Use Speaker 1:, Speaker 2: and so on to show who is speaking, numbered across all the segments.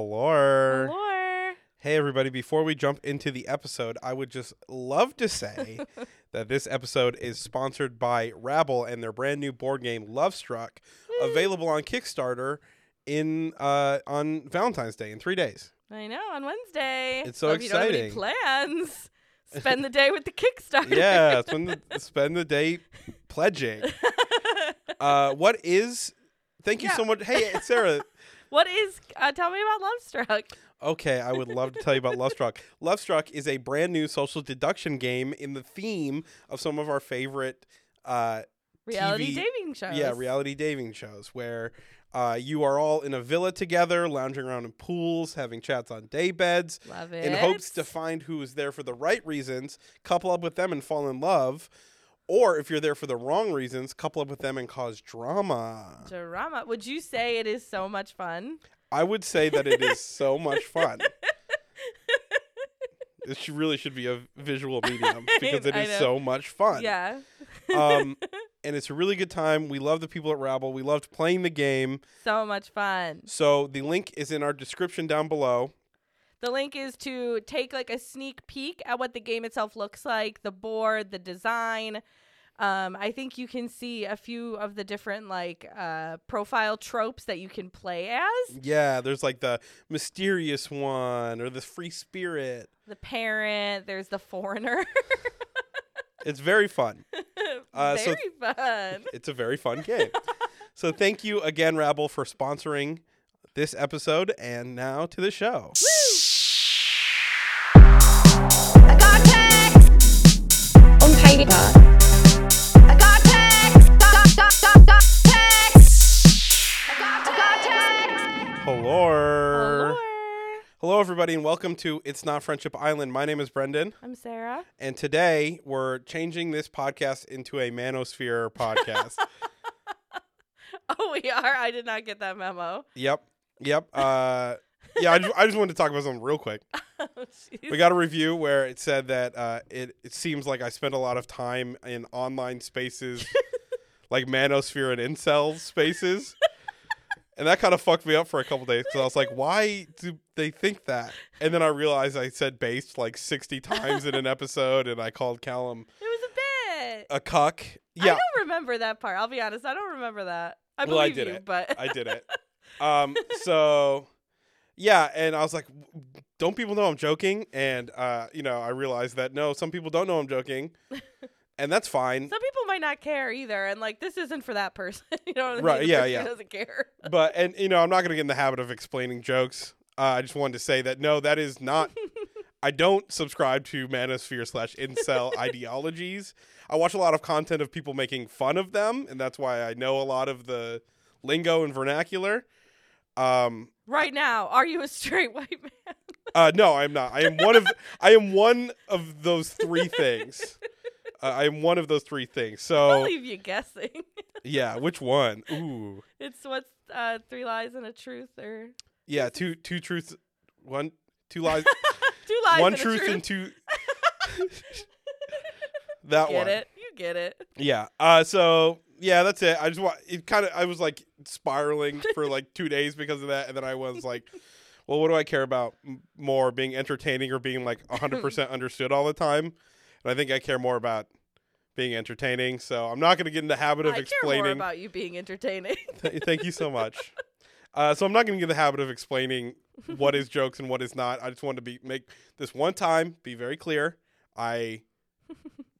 Speaker 1: Hello.
Speaker 2: Hello.
Speaker 1: Hey, everybody. Before we jump into the episode, I would just love to say that this episode is sponsored by Rabble and their brand new board game, Love Struck, available on Kickstarter in uh, on Valentine's Day in three days.
Speaker 2: I know on Wednesday.
Speaker 1: It's so
Speaker 2: if you don't have any
Speaker 1: exciting.
Speaker 2: plans, spend the day with the Kickstarter.
Speaker 1: Yeah, spend the, spend the day pledging. Uh, what is. Thank you
Speaker 2: Yeah.
Speaker 1: so much. Hey, Sarah.
Speaker 2: What is? Uh, tell me about Love Struck.
Speaker 1: Okay, I would love to tell you about Love Struck. Love Struck is a brand new social deduction game in the theme of some of our favorite, uh,
Speaker 2: Reality
Speaker 1: TV
Speaker 2: dating shows.
Speaker 1: yeah, reality dating shows where uh, you are all in a villa together, lounging around in pools, having chats on day beds,
Speaker 2: Love it.
Speaker 1: in hopes to find who is there for the right reasons, couple up with them and fall in love, or if you're there for the wrong reasons, couple up with them and cause drama.
Speaker 2: drama. Would you say it is so much fun?
Speaker 1: I would say that it is so much fun. This really should be a visual medium because it is
Speaker 2: know.
Speaker 1: so much fun.
Speaker 2: Yeah.
Speaker 1: Um, and it's a really good time. We love the people at Rabble. We loved playing the game.
Speaker 2: so much fun.
Speaker 1: So the link is in our description down below.
Speaker 2: The link is to take like a sneak peek at what the game itself looks like, the board, the design. Um, I think you can see a few of the different like uh, profile tropes that you can play as.
Speaker 1: Yeah, there's like the mysterious one or the free spirit.
Speaker 2: The parent, there's the foreigner.
Speaker 1: It's very fun. Uh, so-
Speaker 2: Very fun.
Speaker 1: It's a very fun game. so thank you again, Rabble, for sponsoring this episode. And now to the show.
Speaker 3: I got text on paper.
Speaker 1: Hello.
Speaker 2: Hello.
Speaker 1: Everybody, and welcome to It's Not Friendship Island. My name is Brendan,
Speaker 2: I'm Sarah.
Speaker 1: and today we're changing this podcast into a Manosphere podcast.
Speaker 2: Oh, we are. I did not get that memo.
Speaker 1: yep. Yep. Uh, yeah, I just, I just wanted to talk about something real quick.
Speaker 2: Oh, jeez.
Speaker 1: We got a review where it said that uh, it, it seems like I spend a lot of time in online spaces like Manosphere and Incel spaces. And that kind of fucked me up for a couple days because I was like, why do they think that? And then I realized I said based like 60 times in an episode and I called Callum
Speaker 2: It was a bit.
Speaker 1: a cuck. Yeah.
Speaker 2: I don't remember that part. I'll be honest. I don't remember that. I
Speaker 1: Well, I
Speaker 2: believe
Speaker 1: did
Speaker 2: you,
Speaker 1: it.
Speaker 2: but
Speaker 1: I did it. Um, so yeah, and I was like, don't people know I'm joking? And uh, you know, I realized that no, some people don't know I'm joking, and that's fine.
Speaker 2: some people might not care either. And like, this isn't for that person. you know what I
Speaker 1: Right,
Speaker 2: mean?
Speaker 1: Yeah, yeah.
Speaker 2: Doesn't care.
Speaker 1: But and you know, I'm not gonna get in the habit of explaining jokes. Uh, I just wanted to say that no, that is not. I don't subscribe to manosphere slash incel ideologies. I watch a lot of content of people making fun of them, and that's why I know a lot of the lingo and vernacular. Um,
Speaker 2: Right now, are you a straight white man?
Speaker 1: uh, no, I'm not. I am one of I am one of those three things. Uh, I am one of those three things. So I'll
Speaker 2: leave you guessing.
Speaker 1: yeah, which one? Ooh,
Speaker 2: it's what's uh, three lies and a truth, or
Speaker 1: yeah, two two truths, one two lies,
Speaker 2: two lies
Speaker 1: one
Speaker 2: and
Speaker 1: truth,
Speaker 2: truth.
Speaker 1: and two. that one.
Speaker 2: You get
Speaker 1: one.
Speaker 2: it? You get it.
Speaker 1: Yeah. Uh. So yeah, that's it. I just want it. Kind of. I was like spiraling for like two days because of that, and then I was like, well, what do I care about m- more, being entertaining or being like 100 percent understood all the time? And I think I care more about being entertaining. So I'm not going to get in the habit of
Speaker 2: I care more
Speaker 1: explaining.
Speaker 2: about you being entertaining.
Speaker 1: Th- Thank you so much. Uh, so I'm not going to get in the habit of explaining what is jokes and what is not. I just wanted to be make this one time be very clear. I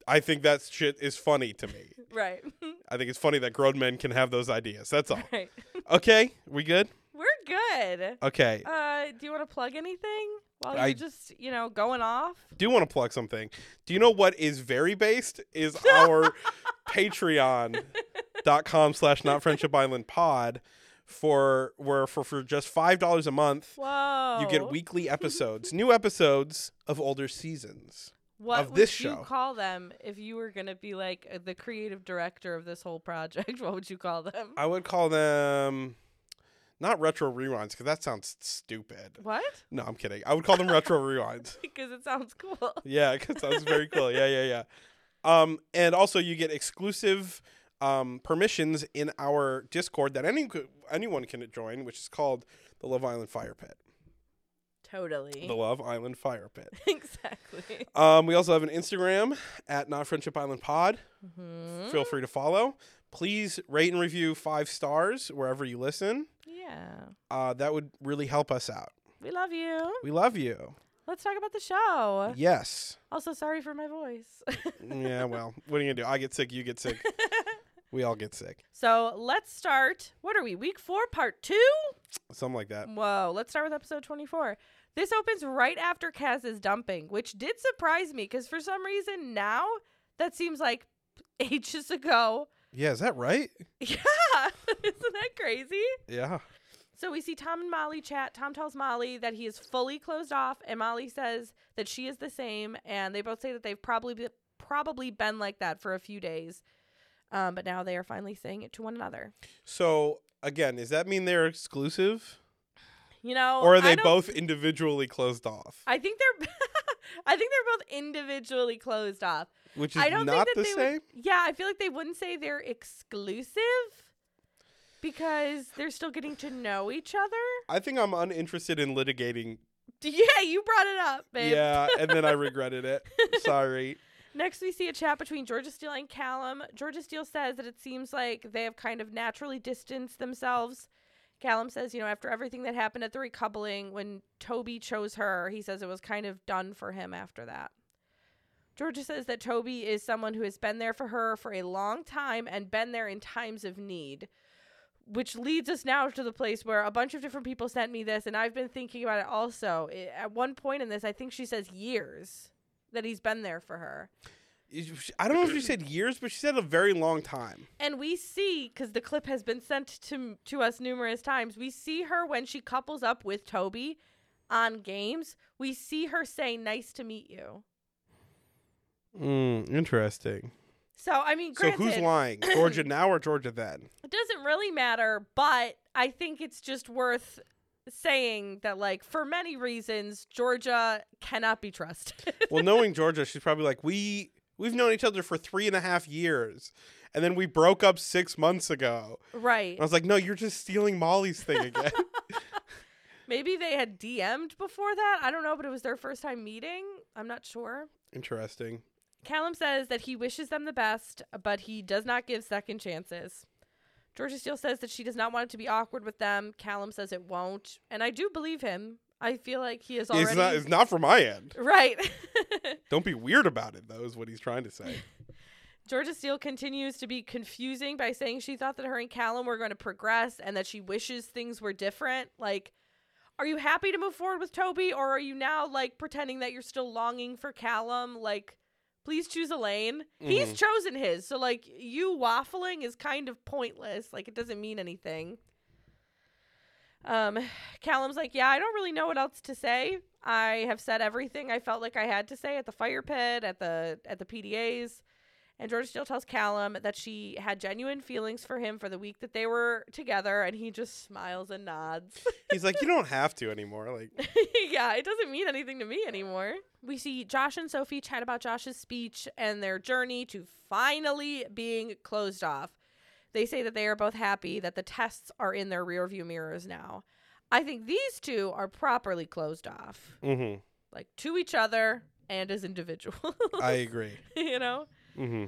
Speaker 1: I think that shit is funny to me.
Speaker 2: right.
Speaker 1: I think it's funny that grown men can have those ideas. That's all.
Speaker 2: right.
Speaker 1: Okay, we good?
Speaker 2: We're good.
Speaker 1: Okay.
Speaker 2: Uh, do you want to plug anything while
Speaker 1: I-
Speaker 2: you're just, you know, going off?
Speaker 1: Do you want to plug something. Do you know what is very based is our patreon.com slash not friendship island pod for where for, for just five dollars a month
Speaker 2: Whoa.
Speaker 1: you get weekly episodes, new episodes of older seasons.
Speaker 2: what
Speaker 1: of this
Speaker 2: would you
Speaker 1: show.
Speaker 2: call them if you were going to be like uh, the creative director of this whole project? What would you call them?
Speaker 1: I would call them not retro rewinds because that sounds stupid.
Speaker 2: what?
Speaker 1: No, I'm kidding. I would call them retro rewinds.
Speaker 2: Because it sounds cool.
Speaker 1: Yeah, because sounds very cool. Yeah, yeah, yeah. Um, and also you get exclusive um, permissions in our Discord that any anyone can join, which is called the Love Island Fire Pit.
Speaker 2: Totally.
Speaker 1: the Love Island Fire Pit.
Speaker 2: exactly.
Speaker 1: Um, we also have an Instagram at Not Friendship Island Pod.
Speaker 2: Mhm.
Speaker 1: Feel free to follow. Please rate and review five stars wherever you listen.
Speaker 2: Yeah.
Speaker 1: Uh, that would really help us out.
Speaker 2: We love you.
Speaker 1: We love you.
Speaker 2: Let's talk about the show.
Speaker 1: Yes.
Speaker 2: Also, sorry for my voice.
Speaker 1: Yeah. Well, what are you gonna do? I get sick. You get sick. we all get sick.
Speaker 2: so let's start. What are we? Week four, part two?
Speaker 1: Something like that.
Speaker 2: Whoa. Let's start with episode 24. This opens right after Kaz's dumping, which did surprise me because for some reason now that seems like ages ago.
Speaker 1: Yeah. Is that right?
Speaker 2: Yeah. Isn't that crazy?
Speaker 1: Yeah.
Speaker 2: So we see Tom and Molly chat. Tom tells Molly that he is fully closed off, and Molly says that she is the same. And they both say that they've probably be, probably been like that for a few days, um, but now they are finally saying it to one another.
Speaker 1: So again, does that mean they're exclusive,
Speaker 2: You know,
Speaker 1: or are they both individually closed off?
Speaker 2: I think they're. I think they're both individually closed off.
Speaker 1: Which is
Speaker 2: I don't
Speaker 1: not
Speaker 2: think that
Speaker 1: the
Speaker 2: they
Speaker 1: same.
Speaker 2: would. Yeah, I feel like they wouldn't say they're exclusive because they're still getting to know each other.
Speaker 1: I think I'm uninterested in litigating.
Speaker 2: Yeah, you brought it up, babe.
Speaker 1: Yeah, and then I regretted it. Sorry.
Speaker 2: Next, we see a chat between Georgia Steele and Callum. Georgia Steele says that it seems like they have kind of naturally distanced themselves. Callum says, you know, after everything that happened at the recoupling, when Toby chose her, he says it was kind of done for him after that. Georgia says that Toby is someone who has been there for her for a long time and been there in times of need. Which leads us now to the place where a bunch of different people sent me this, and I've been thinking about it also. At one point in this, I think she says years that he's been there for her.
Speaker 1: I don't know if she said years, but she said a very long time.
Speaker 2: And we see because the clip has been sent to to us numerous times. We see her when she couples up with Toby on games. We see her say, "Nice to meet you."
Speaker 1: Mm, interesting.
Speaker 2: So I mean,
Speaker 1: So who's lying, Georgia now or Georgia then?
Speaker 2: it doesn't really matter, but I think it's just worth saying that, like, for many reasons, Georgia cannot be trusted.
Speaker 1: Well, knowing Georgia, she's probably like, we we've known each other for three and a half years, and then we broke up six months ago.
Speaker 2: right?
Speaker 1: And I was like, no, you're just stealing Molly's thing again.
Speaker 2: Maybe they had DM'd before that. I don't know, but it was their first time meeting. I'm not sure.
Speaker 1: Interesting.
Speaker 2: Callum says that he wishes them the best, but he does not give second chances. Georgia Steele says that she does not want it to be awkward with them. Callum says it won't, and I do believe him. I feel like he is already
Speaker 1: It's not. It's not from my end.
Speaker 2: right.
Speaker 1: Don't be weird about it, though. Is what he's trying to say.
Speaker 2: Georgia Steele continues to be confusing by saying she thought that her and Callum were going to progress and that she wishes things were different. Like, are you happy to move forward with Toby, or are you now like pretending that you're still longing for Callum? Like, please choose a lane. He's
Speaker 1: Mhm.
Speaker 2: chosen his, so like you waffling is kind of pointless. Like, it doesn't mean anything. Um, Callum's like, yeah, I don't really know what else to say. I have said everything I felt like I had to say at the fire pit, at the at the PDAs. And Georgia Steele tells Callum that she had genuine feelings for him for the week that they were together, and he just smiles and nods.
Speaker 1: He's like, you don't have to anymore. Like,
Speaker 2: yeah, it doesn't mean anything to me anymore. We see Josh and Sophie chat about Josh's speech and their journey to finally being closed off. They say that they are both happy that the tests are in their rearview mirrors now. I think these two are properly closed off,
Speaker 1: mm-hmm.
Speaker 2: like to each other and as individuals.
Speaker 1: I agree.
Speaker 2: you know?
Speaker 1: Mm-hmm.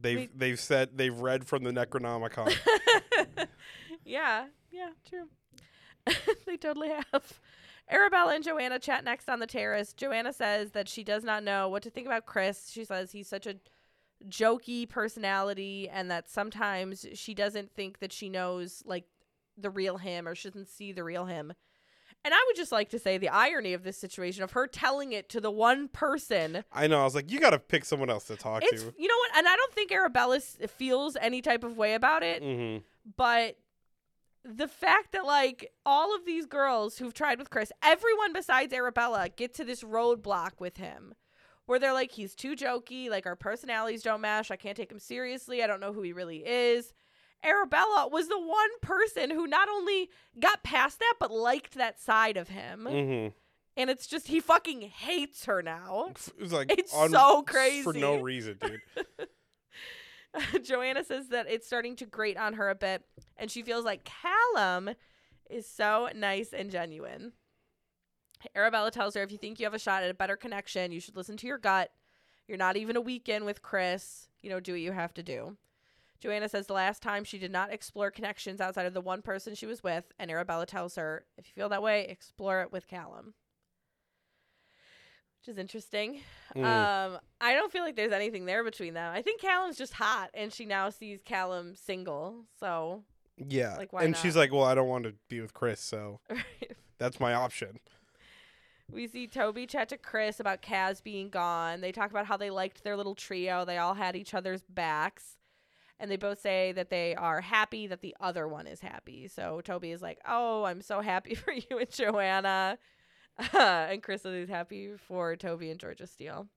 Speaker 1: They've
Speaker 2: We-
Speaker 1: they've said they've read from the Necronomicon.
Speaker 2: yeah, yeah, true. they totally have. Arabella and Joanna chat next on the terrace. Joanna says that she does not know what to think about Chris. She says he's such a jokey personality and that sometimes she doesn't think that she knows like the real him or she doesn't see the real him. And I would just like to say the irony of this situation of her telling it to the one person
Speaker 1: I know. I was like, you got to pick someone else to talk
Speaker 2: it's
Speaker 1: to.
Speaker 2: you know what and i don't think arabella s- feels any type of way about it
Speaker 1: Mm-hmm.
Speaker 2: but the fact that like all of these girls who've tried with chris everyone besides arabella get to this roadblock with him where they're like he's too jokey like our personalities don't mesh i can't take him seriously i don't know who he really is arabella was the one person who not only got past that but liked that side of him
Speaker 1: Mm-hmm.
Speaker 2: and it's just he fucking hates her now
Speaker 1: It was like
Speaker 2: It's so crazy.
Speaker 1: for no reason, dude.
Speaker 2: Joanna says that it's starting to grate on her a bit, and she feels like Callum is so nice and genuine. Arabella tells her if you think you have a shot at a better connection, you should listen to your gut. You're not even a weekend with Chris. You know, do what you have to do. Joanna says the last time she did not explore connections outside of the one person she was with, and Arabella tells her, if you feel that way, explore it with Callum. Which is interesting.
Speaker 1: Mm.
Speaker 2: Um, I don't feel like there's anything there between them. I think Callum's just hot, and she now sees Callum single. So,
Speaker 1: yeah.
Speaker 2: like, why
Speaker 1: and she's like, well, I don't want to be with Chris, so that's my option.
Speaker 2: We see Toby chat to Chris about Kaz being gone. They talk about how they liked their little trio. They all had each other's backs. And they both say that they are happy that the other one is happy. So Toby is like, Oh, I'm so happy for you and Joanna. and Chris is happy for Toby and Georgia Steele.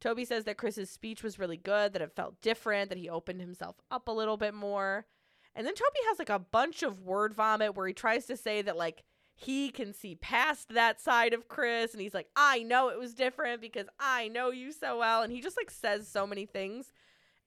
Speaker 2: Toby says that Chris's speech was really good, that it felt different, that he opened himself up a little bit more. And then Toby has like a bunch of word vomit where he tries to say that like he can see past that side of Chris and he's like, I know it was different because I know you so well. And he just like says so many things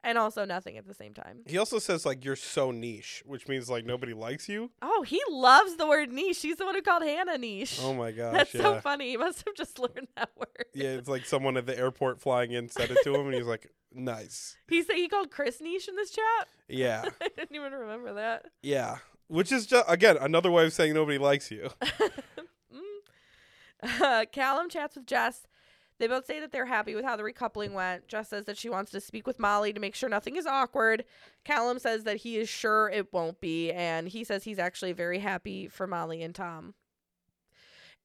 Speaker 2: and also nothing at the same time.
Speaker 1: He also says like you're so niche, which means like nobody likes you.
Speaker 2: Oh, he loves the word niche. He's the one who called Hannah niche.
Speaker 1: Oh my gosh,
Speaker 2: That's
Speaker 1: yeah.
Speaker 2: so funny. He must have just learned that word.
Speaker 1: Yeah, it's like someone at the airport flying in said it to him, and he's like, "Nice."
Speaker 2: He said he called Chris niche in this chat.
Speaker 1: Yeah,
Speaker 2: I didn't even remember that.
Speaker 1: yeah. Which is just again another way of saying nobody likes you.
Speaker 2: Mm. Uh, Callum chats with Jess. They both say that they're happy with how the recoupling went. Jess says that she wants to speak with Molly to make sure nothing is awkward. Callum says that he is sure it won't be, and he says he's actually very happy for Molly and Tom.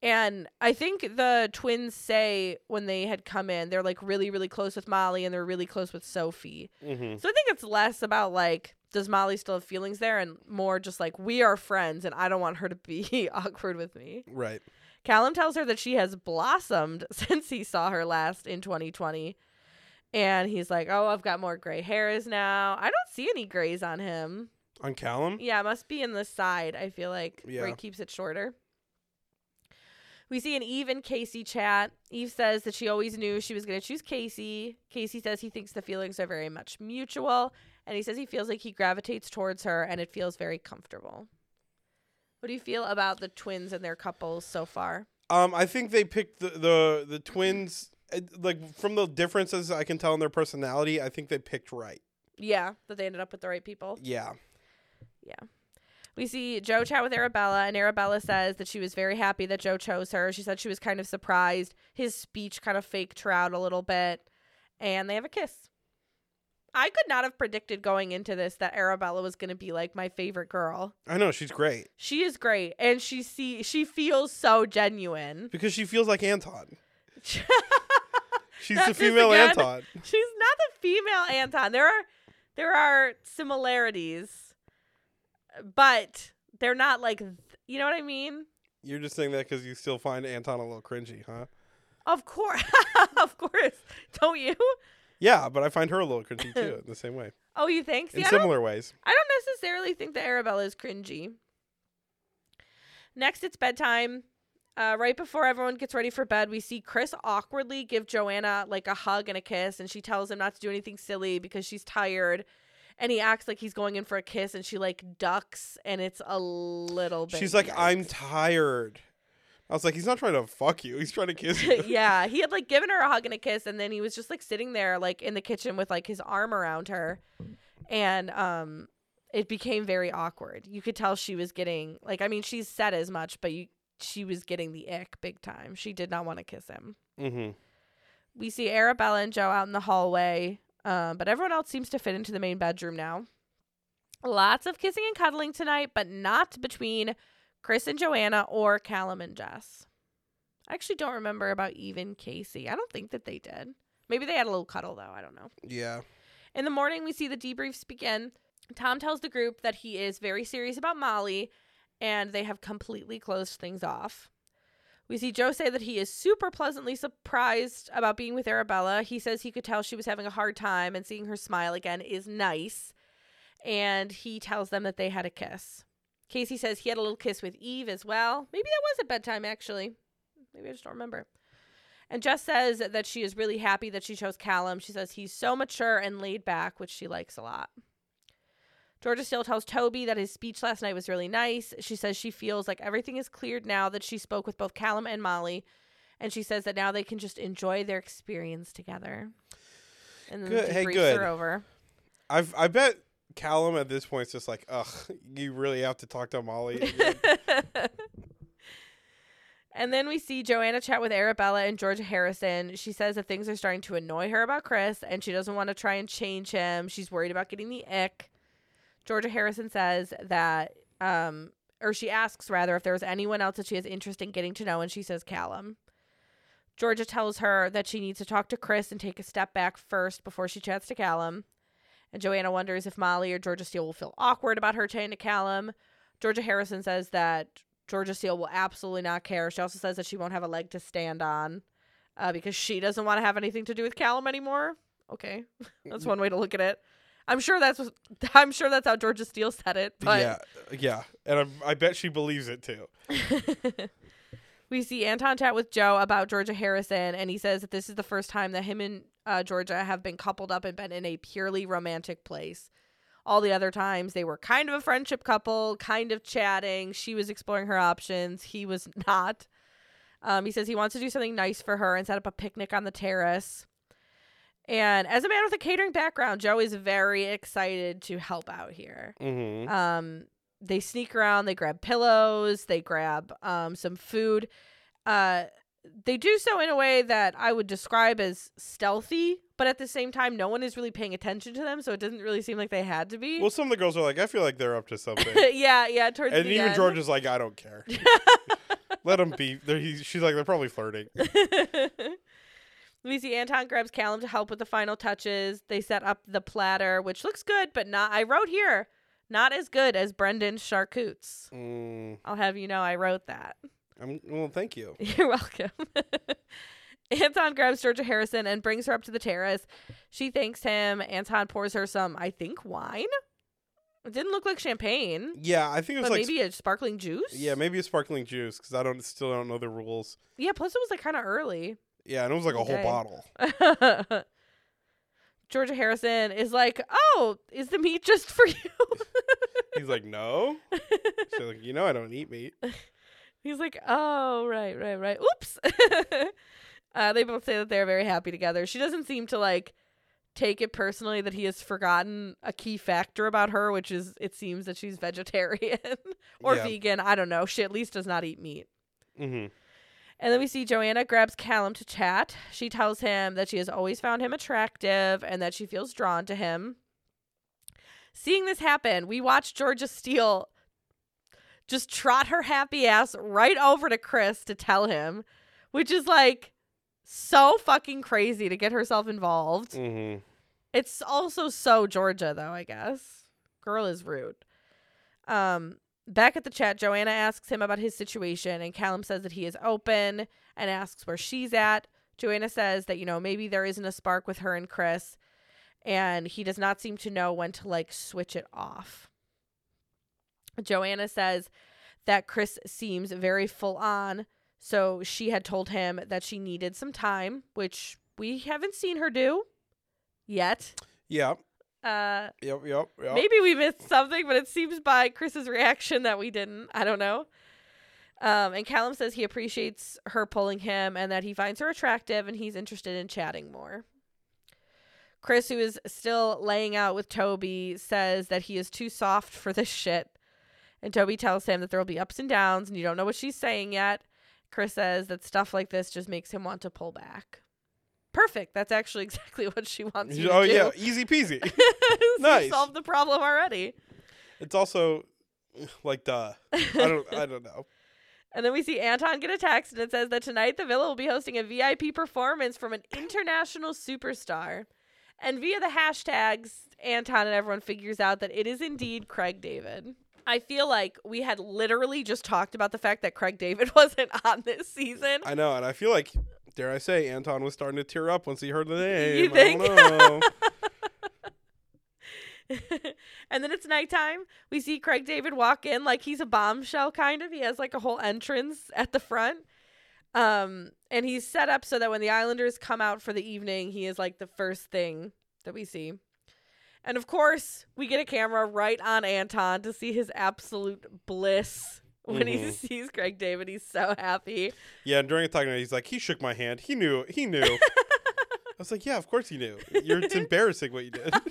Speaker 2: And I think the twins say when they had come in, they're like really, really close with Molly and they're really close with Sophie.
Speaker 1: hmm
Speaker 2: So I think it's less about like, does Molly still have feelings there, and more just like, we are friends and I don't want her to be awkward with me.
Speaker 1: Right.
Speaker 2: Callum tells her that she has blossomed since he saw her last in 2020. And he's like, Oh, I've got more gray hairs now. I don't see any grays on him.
Speaker 1: On Callum.
Speaker 2: Yeah, it must be in the side, I feel like, where he keeps it shorter. We see an Eve and Casey chat. Eve says that she always knew she was going to choose Casey. Casey says he thinks the feelings are very much mutual. And he says he feels like he gravitates towards her and it feels very comfortable. What do you feel about the twins and their couples so far?
Speaker 1: Um, I think they picked the the, the twins. uh, Like from the differences I can tell in their personality, I think they picked right.
Speaker 2: Yeah, that they ended up with the right people.
Speaker 1: Yeah. Yeah.
Speaker 2: We see Joe chat with Arabella, and Arabella says that she was very happy that Joe chose her. She said she was kind of surprised. His speech kind of faked her out a little bit, and they have a kiss. I could not have predicted going into this that Arabella was going to be like my favorite girl.
Speaker 1: I know she's great
Speaker 2: She is great, and she see she feels so genuine.
Speaker 1: because she feels like Anton. She's the female
Speaker 2: again.
Speaker 1: Anton.
Speaker 2: She's not the female Anton. There are there are similarities, but they're not like th- you know what I mean.
Speaker 1: You're just saying that because you still find Anton a little cringy, huh?
Speaker 2: Of course, of course. Don't you?
Speaker 1: Yeah, but I find her a little cringy too, in the same way,
Speaker 2: Oh, you think? See,
Speaker 1: in
Speaker 2: I, don't,
Speaker 1: similar ways.
Speaker 2: I don't necessarily think that Arabella is cringy. Next, it's bedtime. Uh, right before everyone gets ready for bed, we see Chris awkwardly give Joanna like a hug and a kiss, and she tells him not to do anything silly because she's tired. And he acts like he's going in for a kiss, and she like ducks, and it's a little bit.
Speaker 1: She's like. I'm tired. I was like, he's not trying to fuck you. He's trying to kiss you.
Speaker 2: yeah, he had like given her a hug and a kiss, and then he was just like sitting there, like in the kitchen with like his arm around her, and um, it became very awkward. You could tell she was getting like, I mean, she's said as much, but you, she was getting the ick big time. She did not want to kiss him.
Speaker 1: Mm-hmm.
Speaker 2: We see Arabella and Joe out in the hallway, um, but everyone else seems to fit into the main bedroom now. Lots of kissing and cuddling tonight, but not between Chris and Joanna or Callum and Jess. I actually don't remember about even Casey. I don't think that they did. Maybe they had a little cuddle though. I don't know.
Speaker 1: Yeah.
Speaker 2: In the morning, we see the debriefs begin. Tom tells the group that he is very serious about Molly and they have completely closed things off. We see Joe say that he is super pleasantly surprised about being with Arabella. He says he could tell she was having a hard time and seeing her smile again is nice. And he tells them that they had a kiss. Casey says he had a little kiss with Eve as well. Maybe that was at bedtime, actually. Maybe I just don't remember. And Jess says that she is really happy that she chose Callum. She says he's so mature and laid back, which she likes a lot. Georgia Steele tells Toby that his speech last night was really nice. She says she feels like everything is cleared now that she spoke with both Callum and Molly. And she says that now they can just enjoy their experience together. And then
Speaker 1: Good-
Speaker 2: the
Speaker 1: hey, good.
Speaker 2: are over.
Speaker 1: I've I bet Callum at this point is just like, ugh, you really have to talk to Molly.
Speaker 2: And then we see Joanna chat with Arabella and Georgia Harrison. She says that things are starting to annoy her about Chris and she doesn't want to try and change him. She's worried about getting the ick. Georgia Harrison says that, um, or she asks rather if there was anyone else that she has interest in getting to know, and she says Callum. Georgia tells her that she needs to talk to Chris and take a step back first before she chats to Callum. And Joanna wonders if Molly or Georgia Steele will feel awkward about her chatting to Callum. Georgia Harrison says that Georgia Steele will absolutely not care. She also says that she won't have a leg to stand on uh, because she doesn't want to have anything to do with Callum anymore. Okay, that's one way to look at it. I'm sure that's I'm sure that's how Georgia Steele said it. But
Speaker 1: yeah, yeah, and I, I bet she believes it too.
Speaker 2: we see Anton chat with Joe about Georgia Harrison, and he says that this is the first time that him and uh, Georgia have been coupled up and been in a purely romantic place. All the other times they were kind of a friendship couple, kind of chatting. She was exploring her options. He was not. Um, he says he wants to do something nice for her and set up a picnic on the terrace. And as a man with a catering background, Joe is very excited to help out here.
Speaker 1: Mm-hmm.
Speaker 2: Um, they sneak around, they grab pillows, they grab um, some food. Uh, they do so in a way that I would describe as stealthy, but at the same time, no one is really paying attention to them, so it doesn't really seem like they had to be.
Speaker 1: Well, some of the girls are like, I feel like they're up to something,
Speaker 2: yeah, yeah. Towards
Speaker 1: and even
Speaker 2: end.
Speaker 1: is like, I don't care. Let them be. She's like, they're probably flirting.
Speaker 2: we see Anton grabs Callum to help with the final touches. They set up the platter, which looks good, but not. I wrote here, not as good as Brendan's charcutes.
Speaker 1: Mm,
Speaker 2: I'll have you know, I wrote that.
Speaker 1: I'm, well, thank you.
Speaker 2: You're welcome. Anton grabs Georgia Harrison and brings her up to the terrace. She thanks him. Anton pours her some, I think, wine. It didn't look like champagne,
Speaker 1: Yeah, I think it was like
Speaker 2: maybe a sparkling juice.
Speaker 1: yeah, maybe a sparkling juice because I don't still don't know the rules.
Speaker 2: Yeah. Plus, it was like kind of early.
Speaker 1: Yeah, and it was like a whole bottle.
Speaker 2: Georgia Harrison is like, "Oh, is the meat just for you?"
Speaker 1: He's like, no. She's like, you know, I don't eat meat.
Speaker 2: He's like, "Oh, right, right, right. Oops." uh, they both say that they're very happy together. She doesn't seem to like take it personally that he has forgotten a key factor about her, which is it seems that she's vegetarian or
Speaker 1: Yeah.
Speaker 2: vegan. I don't know. She at least does not eat meat.
Speaker 1: Mm-hmm.
Speaker 2: And then we see Joanna grabs Callum to chat. She tells him that she has always found him attractive and that she feels drawn to him. Seeing this happen, we watch Georgia Steele just trot her happy ass right over to Chris to tell him, which is like so fucking crazy to get herself involved.
Speaker 1: Mm-hmm.
Speaker 2: It's also so Georgia though, I guess. Girl is rude. Um back at the chat, Joanna asks him about his situation and Callum says that he is open and asks where she's at. Joanna says that, you know, maybe there isn't a spark with her and Chris and he does not seem to know when to like switch it off. Joanna says that Chris seems very full on, so she had told him that she needed some time, which we haven't seen her do yet.
Speaker 1: Yep.
Speaker 2: Uh,
Speaker 1: Yep. Yep. Yep.
Speaker 2: maybe we missed something, but it seems by Chris's reaction that we didn't. I don't know. Um, and Callum says he appreciates her pulling him and that he finds her attractive and he's interested in chatting more. Chris, who is still laying out with Toby, says that he is too soft for this shit. And Toby tells him that there will be ups and downs and you don't know what she's saying yet. Chris says that stuff like this just makes him want to pull back. Perfect. That's actually exactly what she wants you to
Speaker 1: oh
Speaker 2: do.
Speaker 1: yeah, easy peasy.
Speaker 2: So you
Speaker 1: Nice.
Speaker 2: solved the problem already.
Speaker 1: it's also like duh. I don't. I don't know.
Speaker 2: And then we see Anton get a text and it says that tonight the Villa will be hosting a VIP performance from an international superstar. And via the hashtags, Anton and everyone figures out that it is indeed Craig David. I feel like we had literally just talked about the fact that Craig David wasn't on this season.
Speaker 1: I know, and I feel like, dare I say, Anton was starting to tear up once he heard the name.
Speaker 2: You think?
Speaker 1: I don't know.
Speaker 2: and then it's nighttime. We see Craig David walk in like he's a bombshell, kind of. He has like a whole entrance at the front. Um, and he's set up so that when the Islanders come out for the evening, he is like the first thing that we see. And of course, we get a camera right on Anton to see his absolute bliss when he
Speaker 1: Mhm.
Speaker 2: sees Craig David. He's so happy.
Speaker 1: Yeah, and during the talking, he's like, he shook my hand. He knew. He knew. I was like, yeah, of course he knew. You're, it's embarrassing what you did.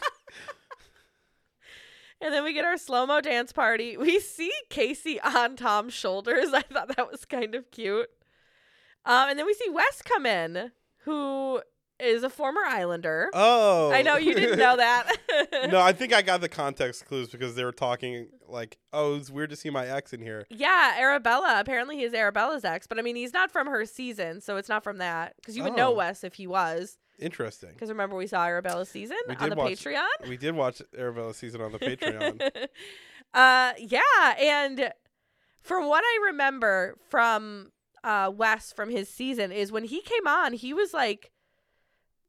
Speaker 2: And then we get our slow mo dance party. We see Casey on Tom's shoulders. I thought that was kind of cute. Um, and then we see Wes come in, who is a former Islander.
Speaker 1: oh,
Speaker 2: I know you didn't know that.
Speaker 1: no, I think I got the context clues because they were talking like, "Oh, it's weird to see my ex in here."
Speaker 2: Yeah, Arabella. Apparently, he's Arabella's ex, but I mean, he's not from her season, so it's not from that. Because you would know
Speaker 1: Oh.
Speaker 2: Wes if he was.
Speaker 1: Interesting.
Speaker 2: Because remember, we saw Arabella's season on the
Speaker 1: watch-
Speaker 2: Patreon.
Speaker 1: We did watch Arabella's season on the Patreon.
Speaker 2: uh, yeah, and from what I remember from uh Wes from his season is when he came on, he was like,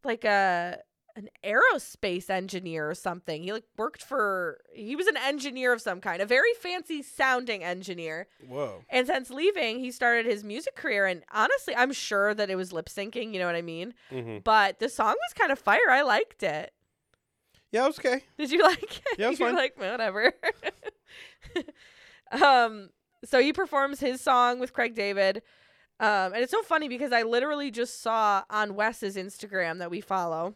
Speaker 2: like a an aerospace engineer or something. He like worked for. He was an engineer of some kind, a very fancy sounding engineer.
Speaker 1: Whoa.
Speaker 2: And since leaving, he started his music career. And honestly, I'm sure that it was lip syncing. You know what I mean?
Speaker 1: hmm
Speaker 2: But the song was kind of fire. I liked it.
Speaker 1: Yeah, it was okay.
Speaker 2: Did you like it?
Speaker 1: Yeah, it was fine.
Speaker 2: like whatever. um. So he performs his song with Craig David. Um, and it's so funny because I literally just saw on Wes's Instagram that we follow.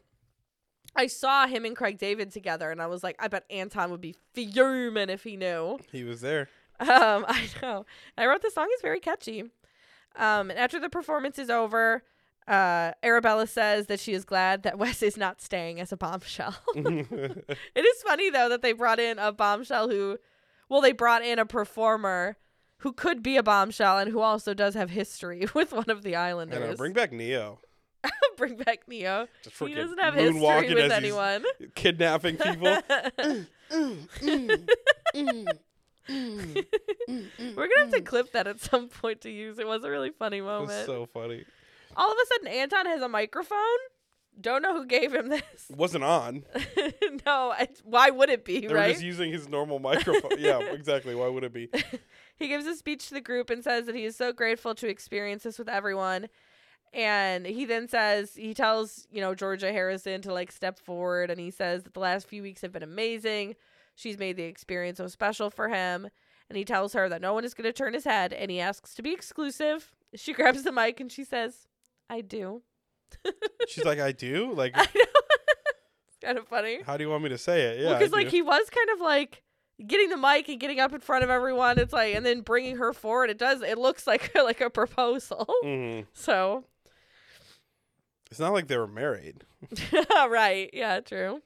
Speaker 2: I saw him and Craig David together, and I was like, I bet Anton would be fuming if he knew.
Speaker 1: He was there.
Speaker 2: Um, I know. I wrote the song is very catchy. Um, and after the performance is over, uh, Arabella says that she is glad that Wes is not staying as a bombshell. it is funny though that they brought in a bombshell who, well, they brought in a performer who could be a bombshell and who also does have history with one of the
Speaker 1: I
Speaker 2: Islanders.
Speaker 1: know. Bring back Neo.
Speaker 2: Bring back Neo.
Speaker 1: Just
Speaker 2: He doesn't have history with anyone.
Speaker 1: Kidnapping people.
Speaker 2: We're gonna have to clip that at some point to use. It was a really funny
Speaker 1: It
Speaker 2: moment.
Speaker 1: was so funny.
Speaker 2: All of a sudden, Anton has a microphone. Don't know who gave him this.
Speaker 1: Wasn't on.
Speaker 2: no, I, why would it be,
Speaker 1: They were
Speaker 2: right?
Speaker 1: just using his normal microphone. yeah, exactly. Why would it be?
Speaker 2: He gives a speech to the group and says that he is so grateful to experience this with everyone. And he then says, he tells, you know, Georgia Harrison to like step forward. And he says that the last few weeks have been amazing. She's made the experience so special for him. And he tells her that no one is going to turn his head. And he asks to be exclusive. She grabs the mic and she says, I do.
Speaker 1: She's like, I do. Like,
Speaker 2: I know. it's kind of funny.
Speaker 1: how do you want me to say it? Yeah,
Speaker 2: well, because like
Speaker 1: do.
Speaker 2: he was kind of like getting the mic and getting up in front of everyone. It's like, and then bringing her forward. It does. It looks like like a proposal.
Speaker 1: Mhm.
Speaker 2: So
Speaker 1: It's not like they were married.
Speaker 2: right, yeah, true.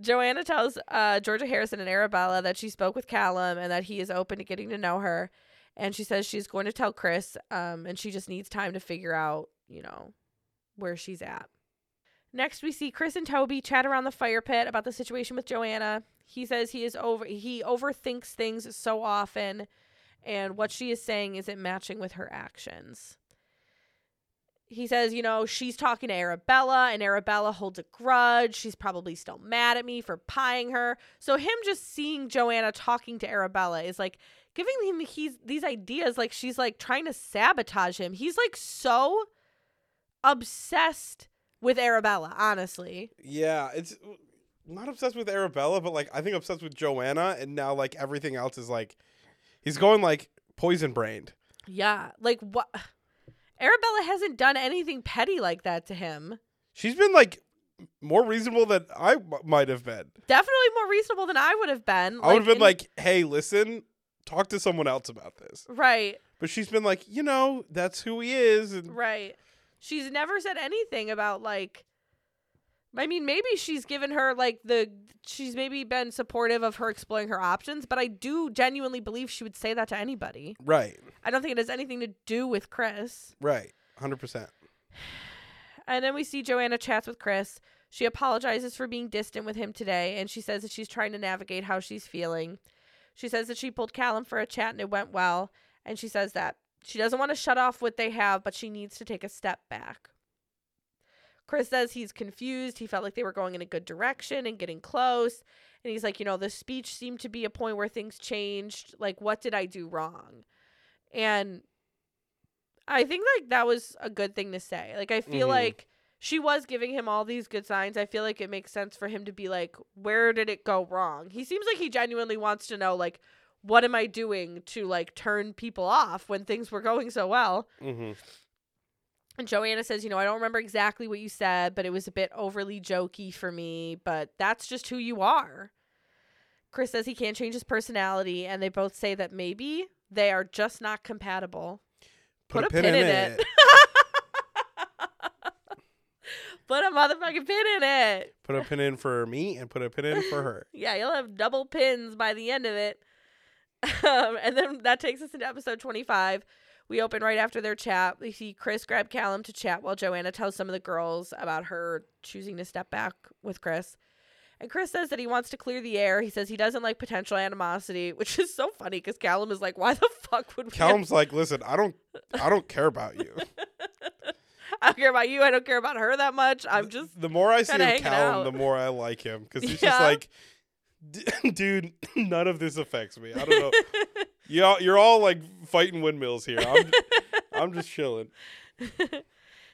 Speaker 2: Joanna tells uh, Georgia Harrison and Arabella that she spoke with Callum and that he is open to getting to know her. And she says she's going to tell Chris, um, and she just needs time to figure out, you know, where she's at. Next, we see Chris and Toby chat around the fire pit about the situation with Joanna. He says he is over he overthinks things so often, and what she is saying isn't matching with her actions. He says, you know, she's talking to Arabella, and Arabella holds a grudge. She's probably still mad at me for pieing her. So him just seeing Joanna talking to Arabella is like giving him he's these ideas like she's like trying to sabotage him. He's like so obsessed with Arabella, honestly.
Speaker 1: Yeah, it's not obsessed with Arabella, but like I think obsessed with Joanna, and now like everything else is like he's going like poison brained.
Speaker 2: Yeah. Like what Arabella hasn't done anything petty like that to him.
Speaker 1: She's been like more reasonable than I m- might have been.
Speaker 2: Definitely more reasonable than I would have been.
Speaker 1: I would have been
Speaker 2: in-
Speaker 1: like, "Hey, listen, talk to someone else about this."
Speaker 2: Right.
Speaker 1: But she's been like, "You know, that's who he is." And
Speaker 2: Right. She's never said anything about like I mean, maybe she's given her like the she's maybe been supportive of her exploring her options, but I do genuinely believe she would say that to anybody.
Speaker 1: right,
Speaker 2: I don't think it has anything to do with Chris.
Speaker 1: right, hundred percent.
Speaker 2: And then we see Joanna chats with Chris. She apologizes for being distant with him today, and she says that she's trying to navigate how she's feeling. She says that she pulled Callum for a chat and it went well, and she says that she doesn't want to shut off what they have, but she needs to take a step back. Chris says he's confused. He felt like they were going in a good direction and getting close. And he's like, you know, the speech seemed to be a point where things changed. Like, what did I do wrong? And I think like that was a good thing to say. Like I feel
Speaker 1: Mhm.
Speaker 2: like she was giving him all these good signs. I feel like it makes sense for him to be like, where did it go wrong? He seems like he genuinely wants to know, like, what am I doing to like turn people off when things were going so well?
Speaker 1: Mm-hmm.
Speaker 2: And Joanna says, you know, I don't remember exactly what you said, but it was a bit overly jokey for me, but that's just who you are. Chris says he can't change his personality, and they both say that maybe they are just not compatible. Put, a, pin, in, it. put a motherfucking pin in it.
Speaker 1: Put a pin in for me and put a pin in for her.
Speaker 2: Yeah, you'll have double pins by the end of it. Um, and then that takes us into episode 25. We open right after their chat. We see Chris grab Callum to chat while Joanna tells some of the girls about her choosing to step back with Chris. And Chris says that he wants to clear the air. He says he doesn't like potential animosity, which is so funny because Callum is like, "Why the fuck would we?"
Speaker 1: Callum's like, listen, I don't, I don't care about you.
Speaker 2: I don't care about you. I don't care about her that much. I'm just
Speaker 1: the more I see
Speaker 2: hanging
Speaker 1: Callum,
Speaker 2: out.
Speaker 1: the more I like him because he's
Speaker 2: Yeah.
Speaker 1: just like, "D- dude, none of this affects me. I don't know. Y'all, you're all like fighting windmills here. I'm, I'm just chilling.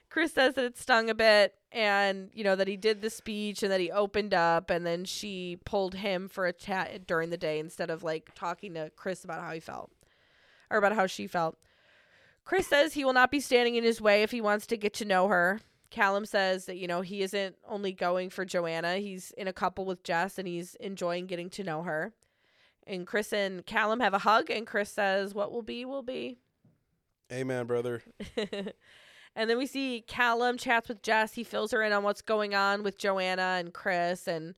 Speaker 2: Chris says that it stung a bit and, you know, that he did the speech and that he opened up and then she pulled him for a chat during the day instead of like talking to Chris about how he felt or about how she felt. Chris says he will not be standing in his way if he wants to get to know her. Callum says that, you know, he isn't only going for Joanna, he's in a couple with Jess and he's enjoying getting to know her. And Chris and Callum have a hug and Chris says, What will be, will be.
Speaker 1: Amen, brother.
Speaker 2: and then we see Callum chats with Jess. He fills her in on what's going on with Joanna and Chris and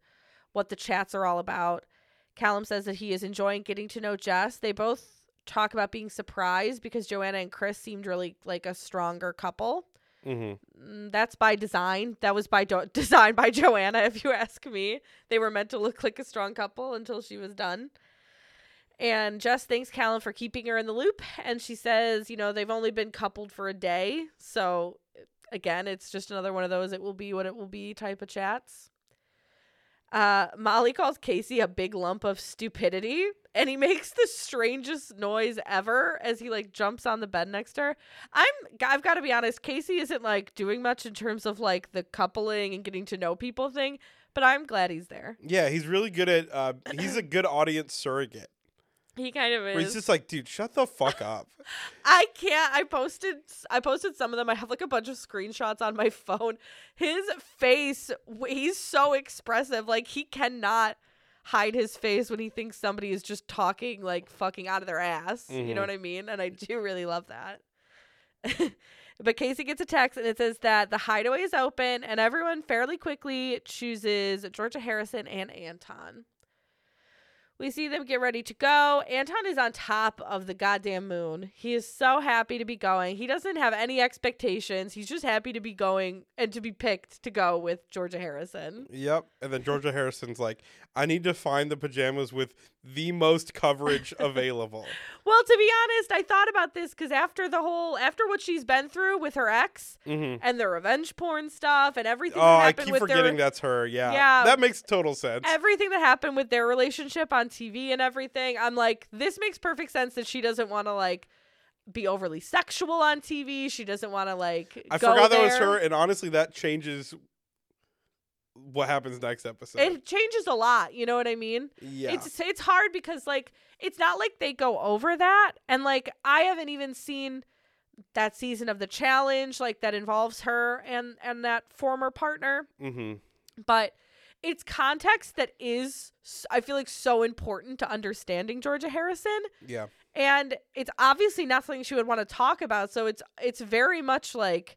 Speaker 2: what the chats are all about. Callum says that he is enjoying getting to know Jess. They both talk about being surprised because Joanna and Chris seemed really like a stronger couple.
Speaker 1: Mm-hmm.
Speaker 2: Mm, That's by design. That was by do- design by Joanna, if you ask me. They were meant to look like a strong couple until she was done. And Jess thanks Callum for keeping her in the loop. And she says, you know, they've only been coupled for a day. So, again, it's just another one of those it will be what it will be type of chats. Uh, Molly calls Casey a big lump of stupidity. And he makes the strangest noise ever as he like jumps on the bed next to her. I'm I've got to be honest, Casey isn't like doing much in terms of like the coupling and getting to know people thing, but I'm glad he's there.
Speaker 1: Yeah, he's really good at. Uh, he's a good audience surrogate.
Speaker 2: He kind of
Speaker 1: Where he's just like, dude, shut the fuck up.
Speaker 2: I can't. I posted. I posted some of them. I have like a bunch of screenshots on my phone. His face. He's so expressive. Like he cannot hide his face when he thinks somebody is just talking like fucking out of their ass. You
Speaker 1: Mhm.
Speaker 2: know what I mean? And I do really love that. but Casey gets a text and it says that the hideaway is open and everyone fairly quickly chooses Georgia Harrison and Anton. We see them get ready to go. Anton is on top of the goddamn moon. He is so happy to be going. He doesn't have any expectations. He's just happy to be going and to be picked to go with Georgia Harrison.
Speaker 1: Yep. And then Georgia Harrison's like, I need to find the pajamas with the most coverage available.
Speaker 2: Well, to be honest, I thought about this because after the whole, after what she's been through with her ex
Speaker 1: Mm-hmm.
Speaker 2: and the revenge porn stuff and everything
Speaker 1: Oh,
Speaker 2: that
Speaker 1: I keep forgetting
Speaker 2: their
Speaker 1: that's her. Yeah.
Speaker 2: Yeah.
Speaker 1: That makes total sense.
Speaker 2: everything that happened with their relationship on TV and everything, I'm like, this makes perfect sense that she doesn't want to like be overly sexual on TV. She doesn't want to like.
Speaker 1: I
Speaker 2: go
Speaker 1: forgot that was her, and honestly, that changes what happens next episode.
Speaker 2: It changes a lot. You know what I mean?
Speaker 1: yeah.
Speaker 2: It's it's hard because like it's not like they go over that, and like I haven't even seen that season of the challenge like that involves her and and that former partner
Speaker 1: mm-hmm.
Speaker 2: but it's context that is I feel like so important to understanding georgia harrison
Speaker 1: Yeah.
Speaker 2: and it's obviously not something she would want to talk about so it's it's very much like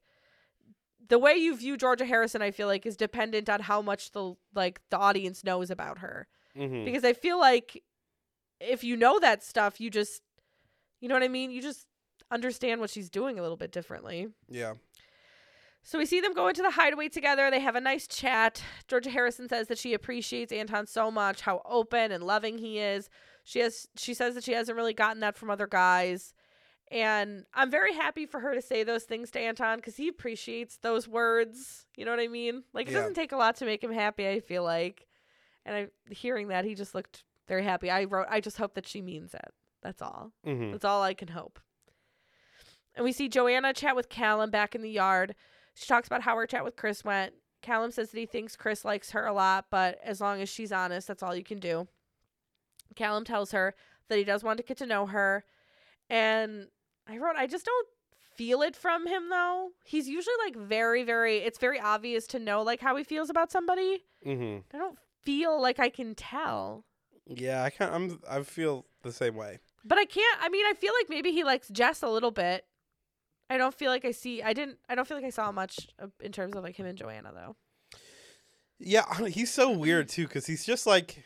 Speaker 2: the way you view georgia harrison i feel like is dependent on how much the like the audience knows about her
Speaker 1: Mm-hmm.
Speaker 2: because i feel like if you know that stuff you just you know what i mean you just understand what she's doing a little bit differently
Speaker 1: Yeah.
Speaker 2: so we see them go into the hideaway together. They have a nice chat. Georgia Harrison says that she appreciates Anton so much, how open and loving he is. She has she says that she hasn't really gotten that from other guys. And I'm very happy for her to say those things to Anton because he appreciates those words. You know what I mean? Like it
Speaker 1: Yeah.
Speaker 2: doesn't take a lot to make him happy, I feel like. And I hearing that he just looked very happy. I wrote I just hope that she means it. That's all.
Speaker 1: Mm-hmm.
Speaker 2: That's all I can hope. And we see Joanna chat with Callum back in the yard. She talks about how her chat with Chris went. Callum says that he thinks Chris likes her a lot, but as long as she's honest, that's all you can do. Callum tells her that he does want to get to know her. And I wrote, I just don't feel it from him though. He's usually like very, very, it's very obvious to know like how he feels about somebody.
Speaker 1: Mm-hmm.
Speaker 2: I don't feel like I can tell.
Speaker 1: Yeah, I can't, I'm I feel the same way.
Speaker 2: But I can't, I mean, I feel like maybe he likes Jess a little bit. I don't feel like I see, I didn't, I don't feel like I saw much in terms of like him and Joanna though.
Speaker 1: Yeah, he's so weird too because he's just like,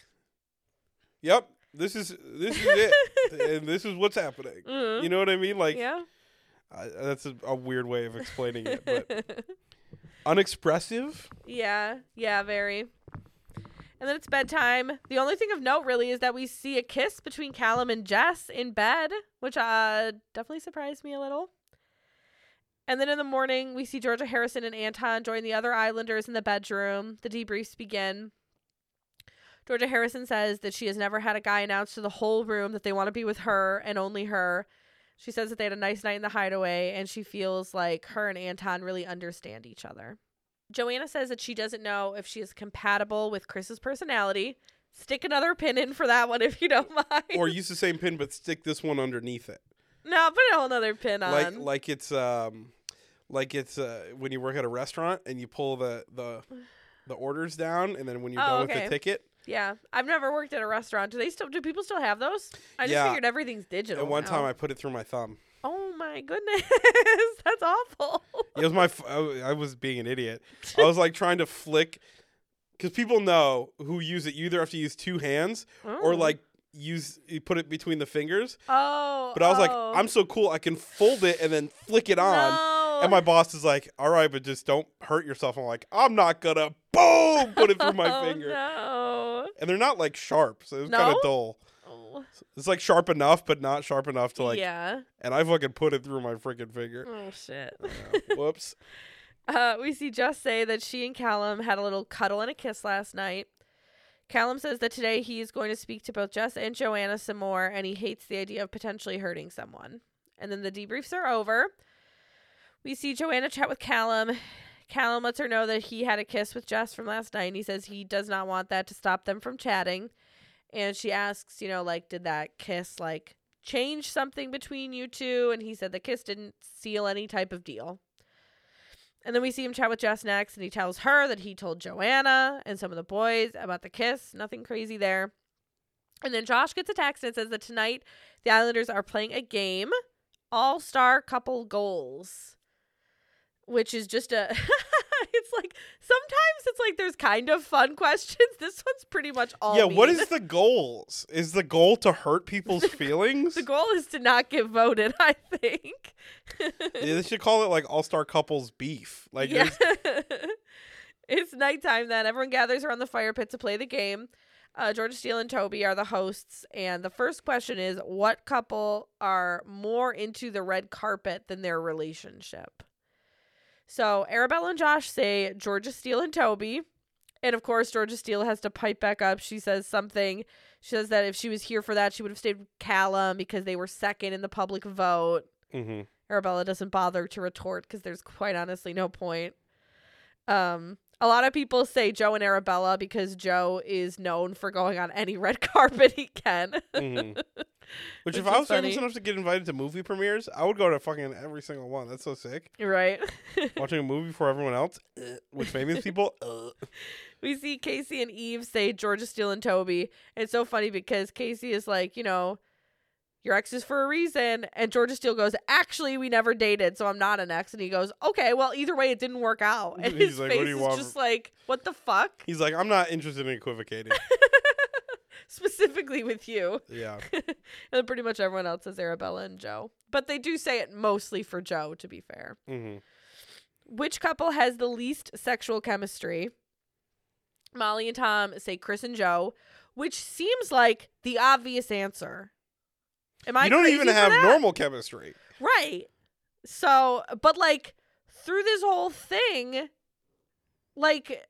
Speaker 1: "Yep, this is this is it, and this is what's happening."
Speaker 2: Mhm.
Speaker 1: You know what I mean? Like,
Speaker 2: yeah.
Speaker 1: I, that's a, a weird way of explaining it, but unexpressive.
Speaker 2: Yeah, yeah, very. And then it's bedtime. The only thing of note really is that we see a kiss between Callum and Jess in bed, which uh definitely surprised me a little. And then in the morning, we see Georgia Harrison and Anton join the other Islanders in the bedroom. The debriefs begin. Georgia Harrison says that she has never had a guy announce to the whole room that they want to be with her and only her. She says that they had a nice night in the hideaway and she feels like her and Anton really understand each other. Joanna says that she doesn't know if she is compatible with Chris's personality. Stick another pin in for that one if you don't mind.
Speaker 1: Or use the same pin, but stick this one underneath it,
Speaker 2: no, put a whole other pin on.
Speaker 1: like like it's um, like it's uh when you work at a restaurant and you pull the the the orders down, and then when you're
Speaker 2: Oh,
Speaker 1: done
Speaker 2: okay.
Speaker 1: with the ticket,
Speaker 2: yeah, I've never worked at a restaurant. Do they still? Do people still have those? I just
Speaker 1: Yeah.
Speaker 2: figured everything's digital.
Speaker 1: at one
Speaker 2: now.
Speaker 1: time I put it through my thumb.
Speaker 2: Oh my goodness, that's awful.
Speaker 1: It was my. f- I w- I was being an idiot. I was like trying to flick, because people know who use it. You either have to use two hands or
Speaker 2: Oh.
Speaker 1: like use you put it between the fingers.
Speaker 2: Oh.
Speaker 1: But I was like,
Speaker 2: oh.
Speaker 1: I'm so cool. I can fold it and then flick it on.
Speaker 2: No.
Speaker 1: And my boss is like, "All right, but just don't hurt yourself." I'm like, "I'm not gonna boom put it through my
Speaker 2: oh,
Speaker 1: finger."
Speaker 2: No.
Speaker 1: And they're not like sharp, so it's was kind of dull.
Speaker 2: Oh.
Speaker 1: It's like sharp enough, but not sharp enough to like.
Speaker 2: yeah.
Speaker 1: And I fucking put it through my freaking finger.
Speaker 2: Oh shit.
Speaker 1: Yeah. Whoops.
Speaker 2: Uh, we see Jess say that she and Callum had a little cuddle and a kiss last night. Callum says that today he is going to speak to both Jess and Joanna some more, and he hates the idea of potentially hurting someone. And then the debriefs are over. We see Joanna chat with Callum. Callum lets her know that he had a kiss with Jess from last night, and he says he does not want that to stop them from chatting. And she asks, you know, like, did that kiss, like, change something between you two? And he said the kiss didn't seal any type of deal. And then we see him chat with Jess next, and he tells her that he told Joanna and some of the boys about the kiss. Nothing crazy there. And then Josh gets a text and says that tonight the Islanders are playing a game, All Star Couple Goals, which is just a. it's like sometimes it's like there's kind of fun questions. This one's pretty much all.
Speaker 1: yeah. What
Speaker 2: mean.
Speaker 1: is the goals? Is the goal to hurt people's feelings?
Speaker 2: the goal? Is to not get voted. I think.
Speaker 1: yeah, they should call it like All Star Couples Beef. Like,
Speaker 2: yeah. it's nighttime then. Everyone gathers around the fire pit to play the game. Uh, Georgia Steele and Toby are the hosts. And the first question is what couple are more into the red carpet than their relationship? So Arabella and Josh say Georgia Steele and Toby. And of course, Georgia Steele has to pipe back up. She says something. She says that if she was here for that, she would have stayed with Callum because they were second in the public vote.
Speaker 1: Mhm.
Speaker 2: Arabella doesn't bother to retort because there's quite honestly no point. Um, a lot of people say Joe and Arabella because Joe is known for going on any red carpet he can.
Speaker 1: Mhm. Which, if
Speaker 2: Which
Speaker 1: I
Speaker 2: is
Speaker 1: was famous
Speaker 2: funny.
Speaker 1: enough to get invited to movie premieres, I would go to fucking every single one. That's so sick.
Speaker 2: right.
Speaker 1: Watching a movie for everyone else, uh, with famous people. Uh.
Speaker 2: we see Casey and Eve say Georgia Steele and Toby. And it's so funny because Casey is like, you know, your ex is for a reason. And Georgia Steele goes, actually, we never dated, so I'm not an ex. And he goes, okay, well, either way, it didn't work out. And
Speaker 1: He's
Speaker 2: his
Speaker 1: like, "What do
Speaker 2: face
Speaker 1: you
Speaker 2: is
Speaker 1: want
Speaker 2: just
Speaker 1: from-"
Speaker 2: like, what the fuck?
Speaker 1: He's like, I'm not interested in equivocating.
Speaker 2: Specifically with you.
Speaker 1: yeah.
Speaker 2: and pretty much everyone else says Arabella and Joe. But they do say it mostly for Joe, to be fair.
Speaker 1: hmm
Speaker 2: Which couple has the least sexual chemistry? Molly and Tom say Chris and Joe, which seems like the obvious answer. Am I
Speaker 1: You don't even have
Speaker 2: that?
Speaker 1: normal chemistry.
Speaker 2: Right. So, but like through this whole thing, like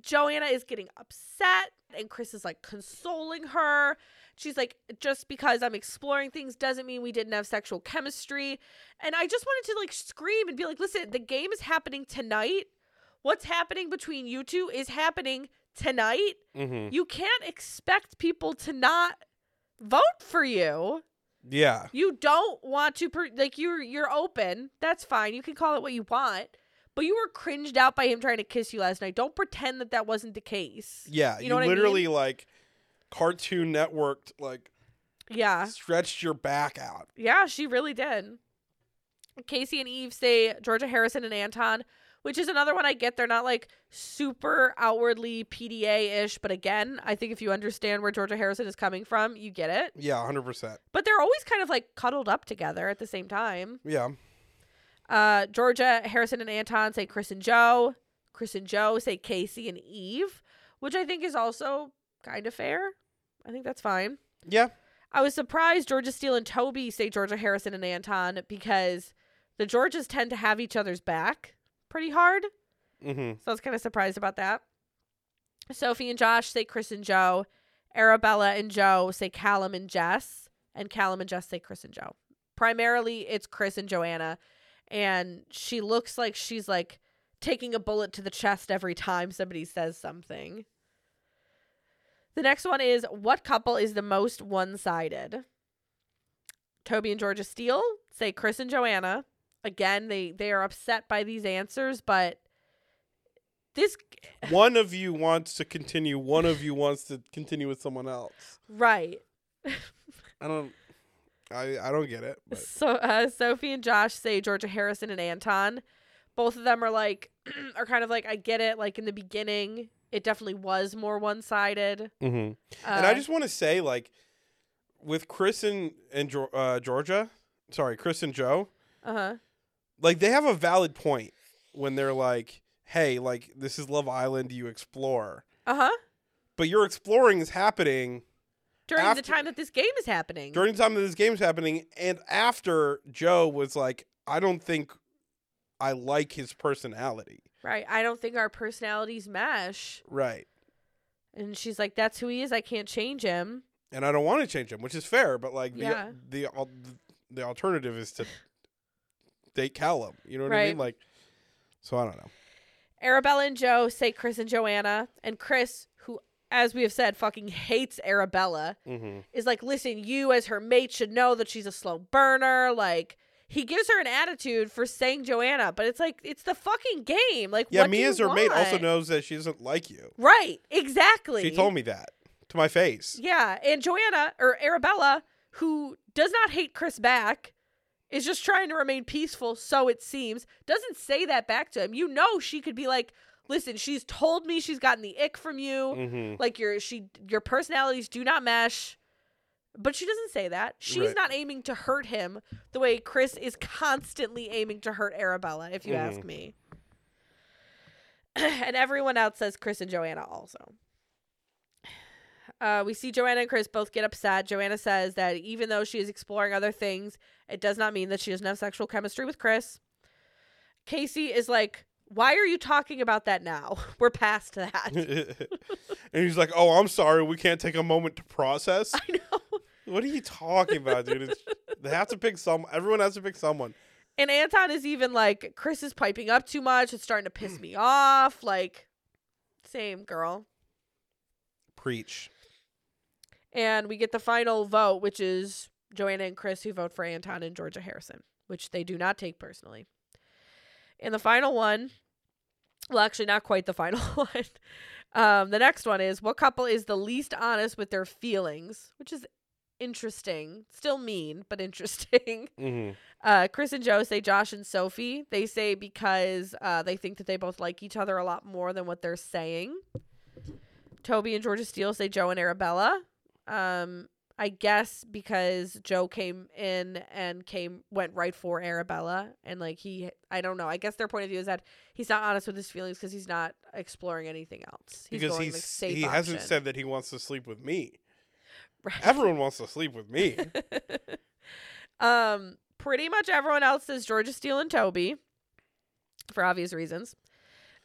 Speaker 2: Joanna is getting upset and Chris is like consoling her. She's like, just because I'm exploring things doesn't mean we didn't have sexual chemistry. And I just wanted to like scream and be like, listen, the game is happening tonight. What's happening between you two is happening tonight.
Speaker 1: Mm-hmm.
Speaker 2: You can't expect people to not vote for you.
Speaker 1: Yeah.
Speaker 2: You don't want to per- like you're you're open. That's fine. You can call it what you want. But you were cringed out by him trying to kiss you last night. Don't pretend that that wasn't the case.
Speaker 1: Yeah.
Speaker 2: You
Speaker 1: You,
Speaker 2: know I mean?
Speaker 1: literally like Cartoon Networked, like
Speaker 2: Yeah.
Speaker 1: stretched your back out.
Speaker 2: Yeah, she really did. Casey and Eve say Georgia Harrison and Anton, which is another one I get. They're not like super outwardly PDA ish, but again, I think if you understand where Georgia Harrison is coming from, you get it.
Speaker 1: Yeah, hundred percent.
Speaker 2: But they're always kind of like cuddled up together at the same time.
Speaker 1: Yeah.
Speaker 2: Uh, Georgia Harrison and Anton say Chris and Joe. Chris and Joe say Casey and Eve, which I think is also kind of fair. I think that's fine.
Speaker 1: Yeah.
Speaker 2: I was surprised Georgia Steele and Toby say Georgia Harrison and Anton because the Georges tend to have each other's back pretty hard.
Speaker 1: Mm-hmm.
Speaker 2: So I was kind of surprised about that. Sophie and Josh say Chris and Joe. Arabella and Joe say Callum and Jess. And Callum and Jess say Chris and Joe. Primarily, it's Chris and Joanna. And she looks like she's like taking a bullet to the chest every time somebody says something. The next one is what couple is the most one sided? Toby and Georgia Steele say Chris and Joanna. Again, they, they are upset by these answers, but this
Speaker 1: one of you wants to continue. One of you wants to continue with someone else.
Speaker 2: right.
Speaker 1: I don't. I I don't get it. But.
Speaker 2: So uh, Sophie and Josh say Georgia Harrison and Anton. Both of them are like are kind of like I get it. Like in the beginning, it definitely was more one sided.
Speaker 1: Mm-hmm.
Speaker 2: Uh,
Speaker 1: and I just want to say, like, with Chris and and uh, Georgia, sorry, Chris and Joe,
Speaker 2: uh huh
Speaker 1: like they have a valid point when they're like, "Hey, like this is Love Island. You explore."
Speaker 2: uh huh
Speaker 1: But your exploring is happening
Speaker 2: during
Speaker 1: After-
Speaker 2: the time that this game is happening.
Speaker 1: during the time that this game is happening, and after Joe was like, "I don't think I like his personality."
Speaker 2: right. I don't think our personalities mesh.
Speaker 1: Right.
Speaker 2: And she's like, "That's who he is. I can't change him."
Speaker 1: And I don't want to change him, which is fair. But like
Speaker 2: Yeah.
Speaker 1: the the the alternative is to date Callum. You know what I
Speaker 2: Right.
Speaker 1: mean? Like, so I don't know.
Speaker 2: Arabella and Joe say Chris and Joanna, and Chris, who, as we have said, fucking hates Arabella,
Speaker 1: Mm-hmm.
Speaker 2: is like, listen, you as her mate should know that she's a slow burner. Like, he gives her an attitude for saying Joanna, but it's like, it's the fucking game. Like,
Speaker 1: Yeah,
Speaker 2: what
Speaker 1: me
Speaker 2: do
Speaker 1: as
Speaker 2: you
Speaker 1: her mate also
Speaker 2: want?
Speaker 1: knows that she doesn't like you.
Speaker 2: Right, exactly.
Speaker 1: She told me that to my face.
Speaker 2: Yeah, and Joanna, or Arabella, who does not hate Chris back, is just trying to remain peaceful, so it seems, doesn't say that back to him. You know, she could be like, listen, she's told me she's gotten the ick from you.
Speaker 1: Mm-hmm.
Speaker 2: like your she your personalities do not mesh but she doesn't say that she's
Speaker 1: Right.
Speaker 2: not aiming to hurt him the way chris is constantly aiming to hurt arabella if you ask
Speaker 1: Mhm.
Speaker 2: me and everyone else says chris and joanna also uh, we see Joanna and Chris both get upset. Joanna says that even though she is exploring other things, it does not mean that she doesn't have sexual chemistry with Chris. Casey is like, Why are you talking about that now? We're past that.
Speaker 1: and he's like, "Oh, I'm sorry. We can't take a moment to process."
Speaker 2: I know.
Speaker 1: What are you talking about, dude? It's, they have to pick some. Everyone has to pick someone.
Speaker 2: And Anton is even like, Chris is piping up too much. It's starting to piss me off. Like, same girl.
Speaker 1: Preach.
Speaker 2: And we get the final vote, which is Joanna and Chris who vote for Anton and Georgia Harrison, which they do not take personally. And the final one, well, actually, not quite the final one. Um, the next one is what couple is the least honest with their feelings, which is interesting. Still mean, but interesting.
Speaker 1: Mm-hmm.
Speaker 2: Uh, Chris and Joe say Josh and Sophie. They say because uh, they think that they both like each other a lot more than what they're saying. Toby and Georgia Steele say Joe and Arabella. Um, I guess because Joe came in and came went right for Arabella and like he I don't know. I guess their point of view is that he's not honest with his feelings because he's not exploring anything else. He's
Speaker 1: Because
Speaker 2: going
Speaker 1: he's
Speaker 2: safe
Speaker 1: he hasn't said that he wants to sleep with me.
Speaker 2: Right.
Speaker 1: Everyone wants to sleep with me.
Speaker 2: um, pretty much everyone else is Georgia Steele and Toby for obvious reasons.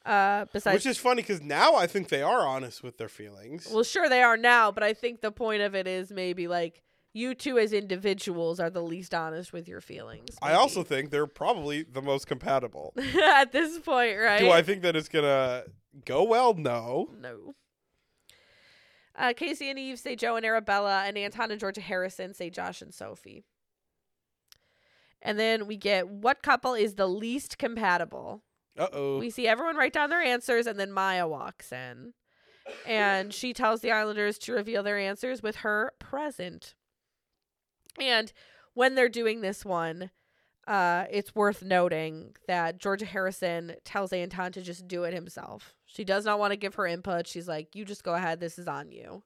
Speaker 2: Uh, besides,
Speaker 1: Which is funny because now I think they are honest with their feelings.
Speaker 2: well, sure they are now, but I think the point of it is maybe like you two as individuals are the least honest with your feelings.
Speaker 1: I also think they're probably the most compatible.
Speaker 2: at this point, right?
Speaker 1: Do I think that it's gonna go well? No.
Speaker 2: No. Uh, Casey and Eve say Joe and Arabella, and Anton and Georgia Harrison say Josh and Sophie. And then we get what couple is the least compatible?
Speaker 1: Uh oh.
Speaker 2: We see everyone write down their answers, and then Maya walks in. And she tells the Islanders to reveal their answers with her present. And when they're doing this one, uh, it's worth noting that Georgia Harrison tells Anton to just do it himself. She does not want to give her input. She's like, you just go ahead. This is on you.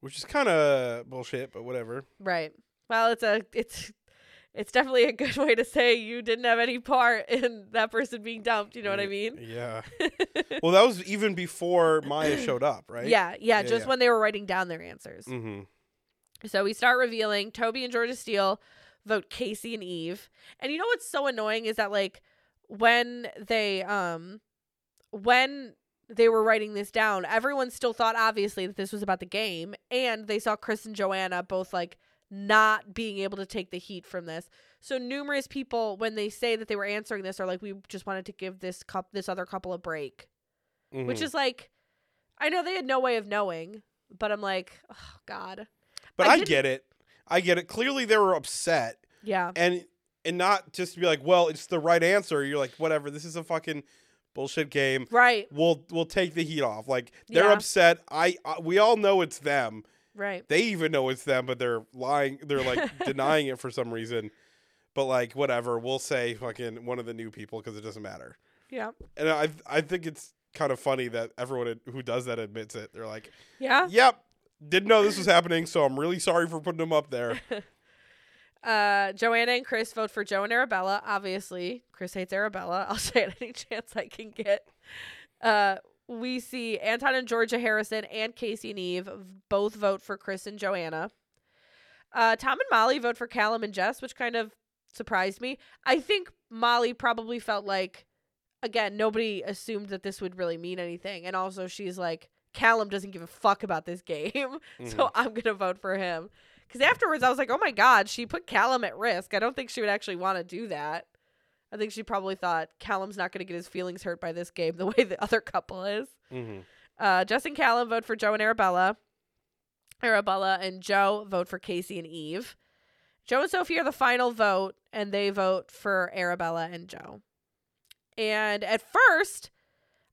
Speaker 1: Which is kind of bullshit, but whatever.
Speaker 2: Right. Well, it's a it's it's definitely a good way to say you didn't have any part in that person being dumped. You know what I mean?
Speaker 1: Yeah. well, that was even before Maya showed up, right?
Speaker 2: Yeah, yeah,
Speaker 1: Yeah,
Speaker 2: just
Speaker 1: yeah.
Speaker 2: when they were writing down their answers.
Speaker 1: Mm-hmm.
Speaker 2: So we start revealing Toby and Georgia Steele vote Casey and Eve. And you know what's so annoying is that like when they um when they were writing this down, everyone still thought obviously that this was about the game and they saw Chris and Joanna both like not being able to take the heat from this. So numerous people when they say that they were answering this are like we just wanted to give this cup this other couple a break. Which
Speaker 1: Mhm.
Speaker 2: is like I know they had no way of knowing, but I'm like, oh god.
Speaker 1: But
Speaker 2: I
Speaker 1: I, get it. I get it. Clearly, they were upset,
Speaker 2: Yeah.
Speaker 1: and and not just to be like, well, it's the right answer. You're like, whatever. This is a fucking bullshit game.
Speaker 2: Right.
Speaker 1: We'll we'll take the heat off. Like they're
Speaker 2: Yeah.
Speaker 1: upset. I, I we all know it's them.
Speaker 2: Right.
Speaker 1: They even know it's them, but they're lying. They're like denying it for some reason. But like whatever, we'll say fucking one of the new people because it doesn't matter.
Speaker 2: Yeah.
Speaker 1: And I I think it's kind of funny that everyone who does that admits it. They're like,
Speaker 2: Yeah.
Speaker 1: "Yep, didn't know this was happening, so I'm really sorry for putting them up there."
Speaker 2: Uh, Joanna and Chris vote for Joe and Arabella. Obviously, Chris hates Arabella. I'll say it any chance I can get. Uh, we see Anton and Georgia Harrison and Casey and Eve both vote for Chris and Joanna. Uh, Tom and Molly vote for Callum and Jess, which kind of surprised me. I think Molly probably felt like, again, nobody assumed that this would really mean anything. And also, she's like, Callum doesn't give a fuck about this game. So I'm going to vote for him. Because afterwards, I was like, oh my God, she put Callum at risk. I don't think she would actually want to do that. I think she probably thought Callum's not going to get his feelings hurt by this game the way the other couple is.
Speaker 1: hmm
Speaker 2: Uh, Jess and Callum vote for Joe and Arabella. Arabella and Joe vote for Casey and Eve. Joe and Sophie are the final vote, and they vote for Arabella and Joe. And at first,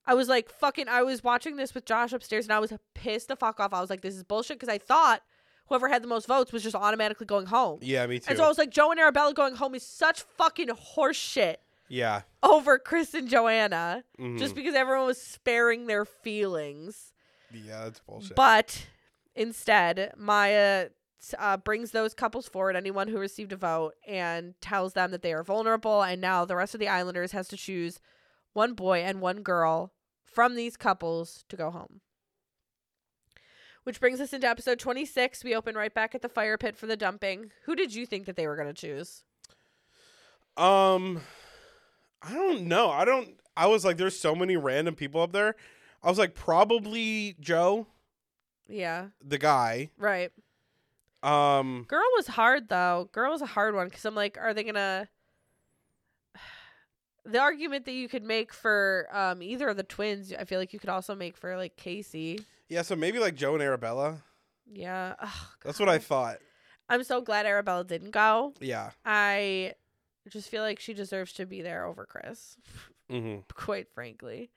Speaker 2: I was like, fucking, I was watching this with Josh upstairs, and I was pissed the fuck off. I was like, this is bullshit, because I thought whoever had the most votes was just automatically going home.
Speaker 1: Yeah, me too.
Speaker 2: And so I was like, Joe and Arabella going home is such fucking horseshit
Speaker 1: yeah.
Speaker 2: over Chris and Joanna,
Speaker 1: mhm.
Speaker 2: just because everyone was sparing their feelings.
Speaker 1: yeah, that's bullshit.
Speaker 2: But instead, Maya uh, brings those couples forward, anyone who received a vote, and tells them that they are vulnerable. And now the rest of the Islanders has to choose one boy and one girl from these couples to go home. Which brings us into episode 26. We open right back at the fire pit for the dumping. Who did you think that they were going to choose?
Speaker 1: Um, I don't know. I don't. I was like, there's so many random people up there. I was like, probably Joe,
Speaker 2: Yeah,
Speaker 1: the guy.
Speaker 2: right.
Speaker 1: Um,
Speaker 2: Girl was hard though. Girl was a hard one because I'm like, are they gonna? The argument that you could make for um either of the twins, I feel like you could also make for like Casey.
Speaker 1: Yeah. So maybe like Joe and Arabella.
Speaker 2: Yeah, Ugh,
Speaker 1: That's what I thought.
Speaker 2: I'm so glad Arabella didn't go.
Speaker 1: Yeah.
Speaker 2: I just feel like she deserves to be there over Chris,
Speaker 1: Mm-hmm.
Speaker 2: quite frankly.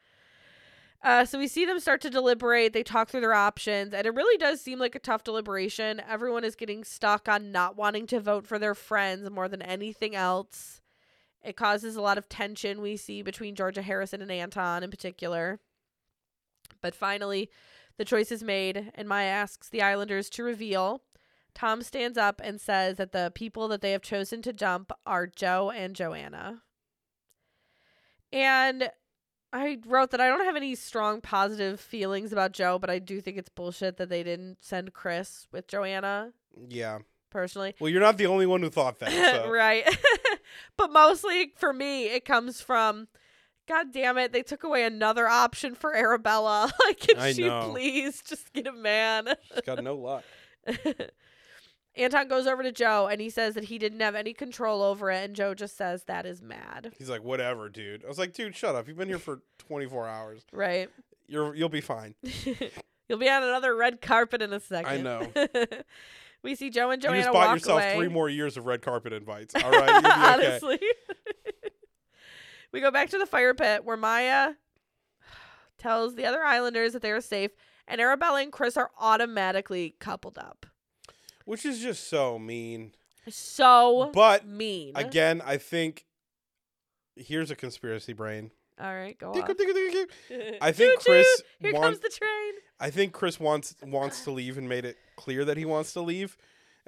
Speaker 2: Uh, so we see them start to deliberate. They talk through their options, and it really does seem like a tough deliberation. Everyone is getting stuck on not wanting to vote for their friends more than anything else. It causes a lot of tension we see between Georgia Harrison and Anton in particular. But finally, the choice is made, and Maya asks the Islanders to reveal. Tom stands up and says that the people that they have chosen to dump are Joe and Joanna. And I wrote that I don't have any strong positive feelings about Joe, but I do think it's bullshit that they didn't send Chris with Joanna,
Speaker 1: Yeah.
Speaker 2: personally.
Speaker 1: Well, you're not the only one who thought that. So.
Speaker 2: right. but mostly for me, it comes from God damn it! They took away another option for Arabella. like, can
Speaker 1: I
Speaker 2: she
Speaker 1: know.
Speaker 2: please just get a man?
Speaker 1: She's got no luck.
Speaker 2: Anton goes over to Joe and he says that he didn't have any control over it, and Joe just says that is mad.
Speaker 1: He's like, whatever, dude. I was like, dude, shut up. You've been here for 24 hours.
Speaker 2: Right?
Speaker 1: You're you'll be fine.
Speaker 2: You'll be on another red carpet in a second.
Speaker 1: I know.
Speaker 2: we see Joe and Joanna.
Speaker 1: you just bought
Speaker 2: walk
Speaker 1: yourself
Speaker 2: away.
Speaker 1: three more years of red carpet invites. All right, okay.
Speaker 2: Honestly. We go back to the fire pit where Maya tells the other islanders that they are safe, and Arabella and Chris are automatically coupled up.
Speaker 1: Which is just so mean.
Speaker 2: So
Speaker 1: But
Speaker 2: mean.
Speaker 1: again, I think here's a conspiracy brain.
Speaker 2: All right, go on.
Speaker 1: I think Chris
Speaker 2: Here
Speaker 1: want-
Speaker 2: comes the train.
Speaker 1: I think Chris wants wants to leave and made it clear that he wants to leave.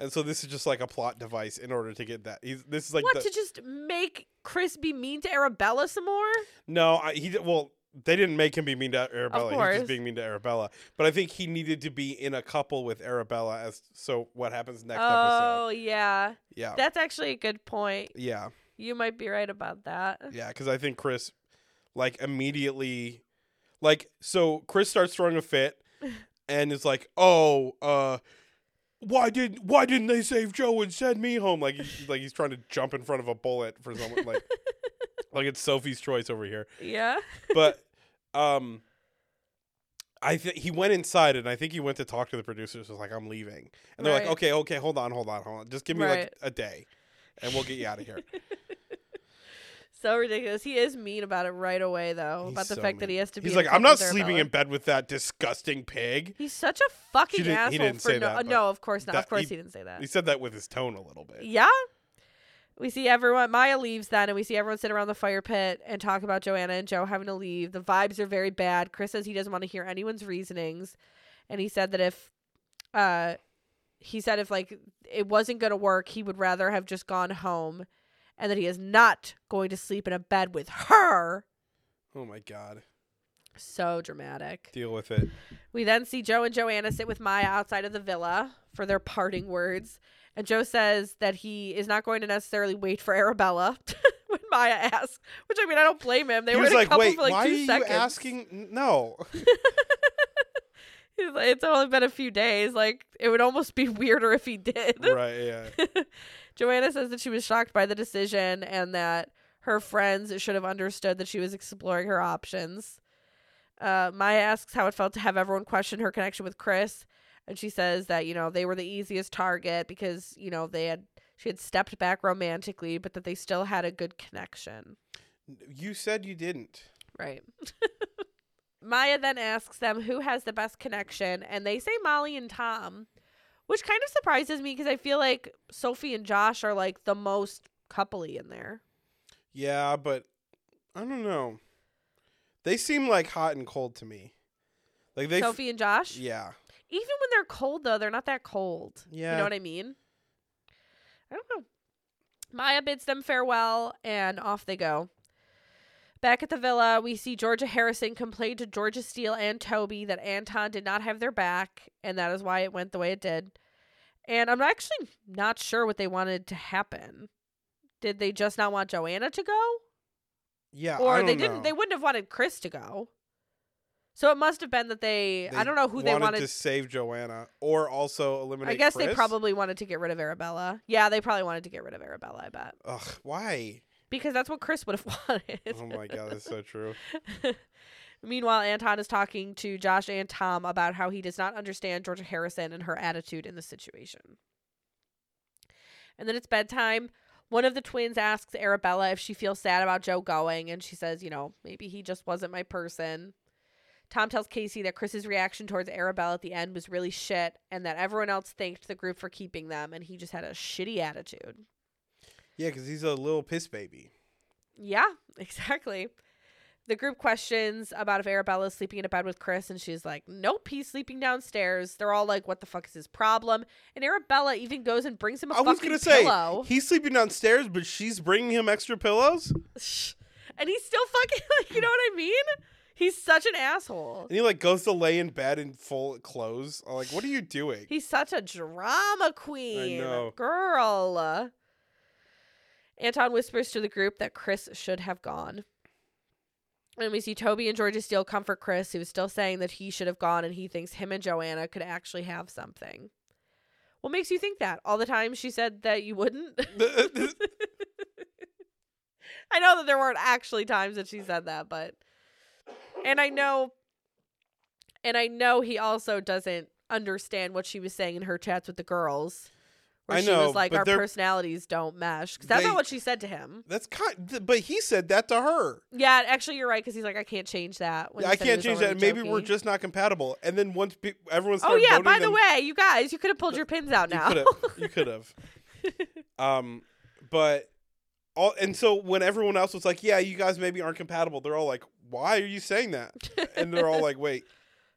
Speaker 1: And so this is just like a plot device in order to get that. He's this is like
Speaker 2: what
Speaker 1: the,
Speaker 2: to just make Chris be mean to Arabella some more?
Speaker 1: No, I, he well they didn't make him be mean to Arabella. He was just being mean to Arabella. But I think he needed to be in a couple with Arabella as so what happens next episode.
Speaker 2: oh
Speaker 1: episode.
Speaker 2: yeah,
Speaker 1: Yeah.
Speaker 2: that's actually a good point.
Speaker 1: yeah.
Speaker 2: You might be right about that.
Speaker 1: Yeah, cuz I think Chris like immediately like so Chris starts throwing a fit and is like, "Oh, uh why did why didn't they save Joe and send me home?" Like he's like he's trying to jump in front of a bullet for someone like like it's Sophie's choice over here.
Speaker 2: Yeah.
Speaker 1: But um I think he went inside and I think he went to talk to the producers was like I'm leaving. And they're
Speaker 2: Right.
Speaker 1: like, "Okay, okay, hold on, hold on, hold on. Just give me
Speaker 2: Right.
Speaker 1: like a day and we'll get you out of here."
Speaker 2: So ridiculous. He is mean about it right away, though,
Speaker 1: He's
Speaker 2: about the
Speaker 1: so
Speaker 2: fact that he has to be.
Speaker 1: He's like, "I'm not sleeping in bed with that disgusting pig."
Speaker 2: He's such a fucking
Speaker 1: didn't- he
Speaker 2: asshole.
Speaker 1: didn't
Speaker 2: for
Speaker 1: say
Speaker 2: no,
Speaker 1: that, but
Speaker 2: no, of course not.
Speaker 1: that-
Speaker 2: of course
Speaker 1: he-
Speaker 2: he, didn't say that.
Speaker 1: He said that with his tone a little bit.
Speaker 2: Yeah. We see everyone. Maya leaves then, and we see everyone sit around the fire pit and talk about Joanna and Joe having to leave. The vibes are very bad. Chris says he doesn't want to hear anyone's reasonings, and he said that if, uh, he said if like it wasn't gonna work, he would rather have just gone home, and that he is not going to sleep in a bed with her.
Speaker 1: Oh my god.
Speaker 2: So dramatic.
Speaker 1: Deal with it.
Speaker 2: We then see Joe and Joanna sit with Maya outside of the villa for their parting words. And Joe says that he is not going to necessarily wait for Arabella when Maya asks, which I mean, I don't blame him. They
Speaker 1: he
Speaker 2: were
Speaker 1: was
Speaker 2: in a
Speaker 1: like,
Speaker 2: couple
Speaker 1: "Wait,
Speaker 2: for like
Speaker 1: why
Speaker 2: two
Speaker 1: are
Speaker 2: seconds.
Speaker 1: you asking?" No.
Speaker 2: It's only been a few days. Like, it would almost be weirder if he did.
Speaker 1: right, yeah.
Speaker 2: Joanna says that she was shocked by the decision and that her friends should have understood that she was exploring her options. Uh, Maya asks how it felt to have everyone question her connection with Chris, and she says that you know they were the easiest target because you know they had she had stepped back romantically, but that they still had a good connection.
Speaker 1: You said you didn't.
Speaker 2: Right. Maya then asks them who has the best connection, and they say Molly and Tom, which kind of surprises me because I feel like Sophie and Josh are like the most coupley in there.
Speaker 1: Yeah, but I don't know. They seem like hot and cold to me. Like they. f-
Speaker 2: Sophie and Josh.
Speaker 1: yeah.
Speaker 2: Even when they're cold, though, they're not that cold.
Speaker 1: Yeah.
Speaker 2: You know what I mean? I don't know. Maya bids them farewell, and off they go. Back at the villa, we see Georgia Harrison complain to Georgia Steele and Toby that Anton did not have their back, and that is why it went the way it did. And I'm actually not sure what they wanted to happen. Did they just not want Joanna to go?
Speaker 1: Yeah.
Speaker 2: Or they didn't
Speaker 1: know.
Speaker 2: they wouldn't have wanted Chris to go. So it must have been that they, I don't know who they wanted
Speaker 1: to save Joanna, or also eliminate.
Speaker 2: I guess they probably wanted to get rid of Arabella. Yeah, they probably wanted to get rid of Arabella, I bet.
Speaker 1: Ugh, why?
Speaker 2: Because that's what Chris would have wanted.
Speaker 1: Oh my god, that's so true.
Speaker 2: Meanwhile, Anton is talking to Josh and Tom about how he does not understand Georgia Harrison and her attitude in the situation. And then it's bedtime. One of the twins asks Arabella if she feels sad about Joe going, and she says, you know, maybe he just wasn't my person. Tom tells Casey that Chris's reaction towards Arabella at the end was really shit, and that everyone else thanked the group for keeping them, and he just had a shitty attitude.
Speaker 1: Yeah, because he's a little piss baby.
Speaker 2: Yeah, exactly. The group questions about if Arabella is sleeping in a bed with Chris, and she's like, "Nope, he's sleeping downstairs." They're all like, "What the fuck is his problem?" And Arabella even goes and brings him a
Speaker 1: I was gonna say
Speaker 2: pillow,
Speaker 1: he's sleeping downstairs, but she's bringing him extra pillows,
Speaker 2: and he's still fucking like, you know what I mean? He's such an asshole.
Speaker 1: and he like goes to lay in bed in full clothes. I'm like, what are you doing?
Speaker 2: He's such a drama queen, I
Speaker 1: know.
Speaker 2: girl. Anton whispers to the group that Chris should have gone. And we see Toby and Georgia Steele comfort Chris, who's still saying that he should have gone and he thinks him and Joanna could actually have something. What makes you think that? All the time she said that you wouldn't? I know that there weren't actually times that she said that, but and I know and I know he also doesn't understand what she was saying in her chats with the girls. Where
Speaker 1: I
Speaker 2: she
Speaker 1: know,
Speaker 2: was like, our
Speaker 1: they're-
Speaker 2: personalities don't mesh. 'Cause that's
Speaker 1: They-
Speaker 2: not what she said to him.
Speaker 1: That's kind, but he said that to her.
Speaker 2: Yeah, actually, you're right because he's like, I can't change that. when
Speaker 1: Yeah, I can't change that. Maybe we're just not compatible. And then once pe- everyone
Speaker 2: Oh
Speaker 1: started
Speaker 2: yeah.
Speaker 1: voting,
Speaker 2: By the way, you guys, you could have pulled your pins out now.
Speaker 1: you could have. um, but all and so when everyone else was like, "Yeah, you guys maybe aren't compatible," they're all like, "Why are you saying that?" And they're all like, "Wait,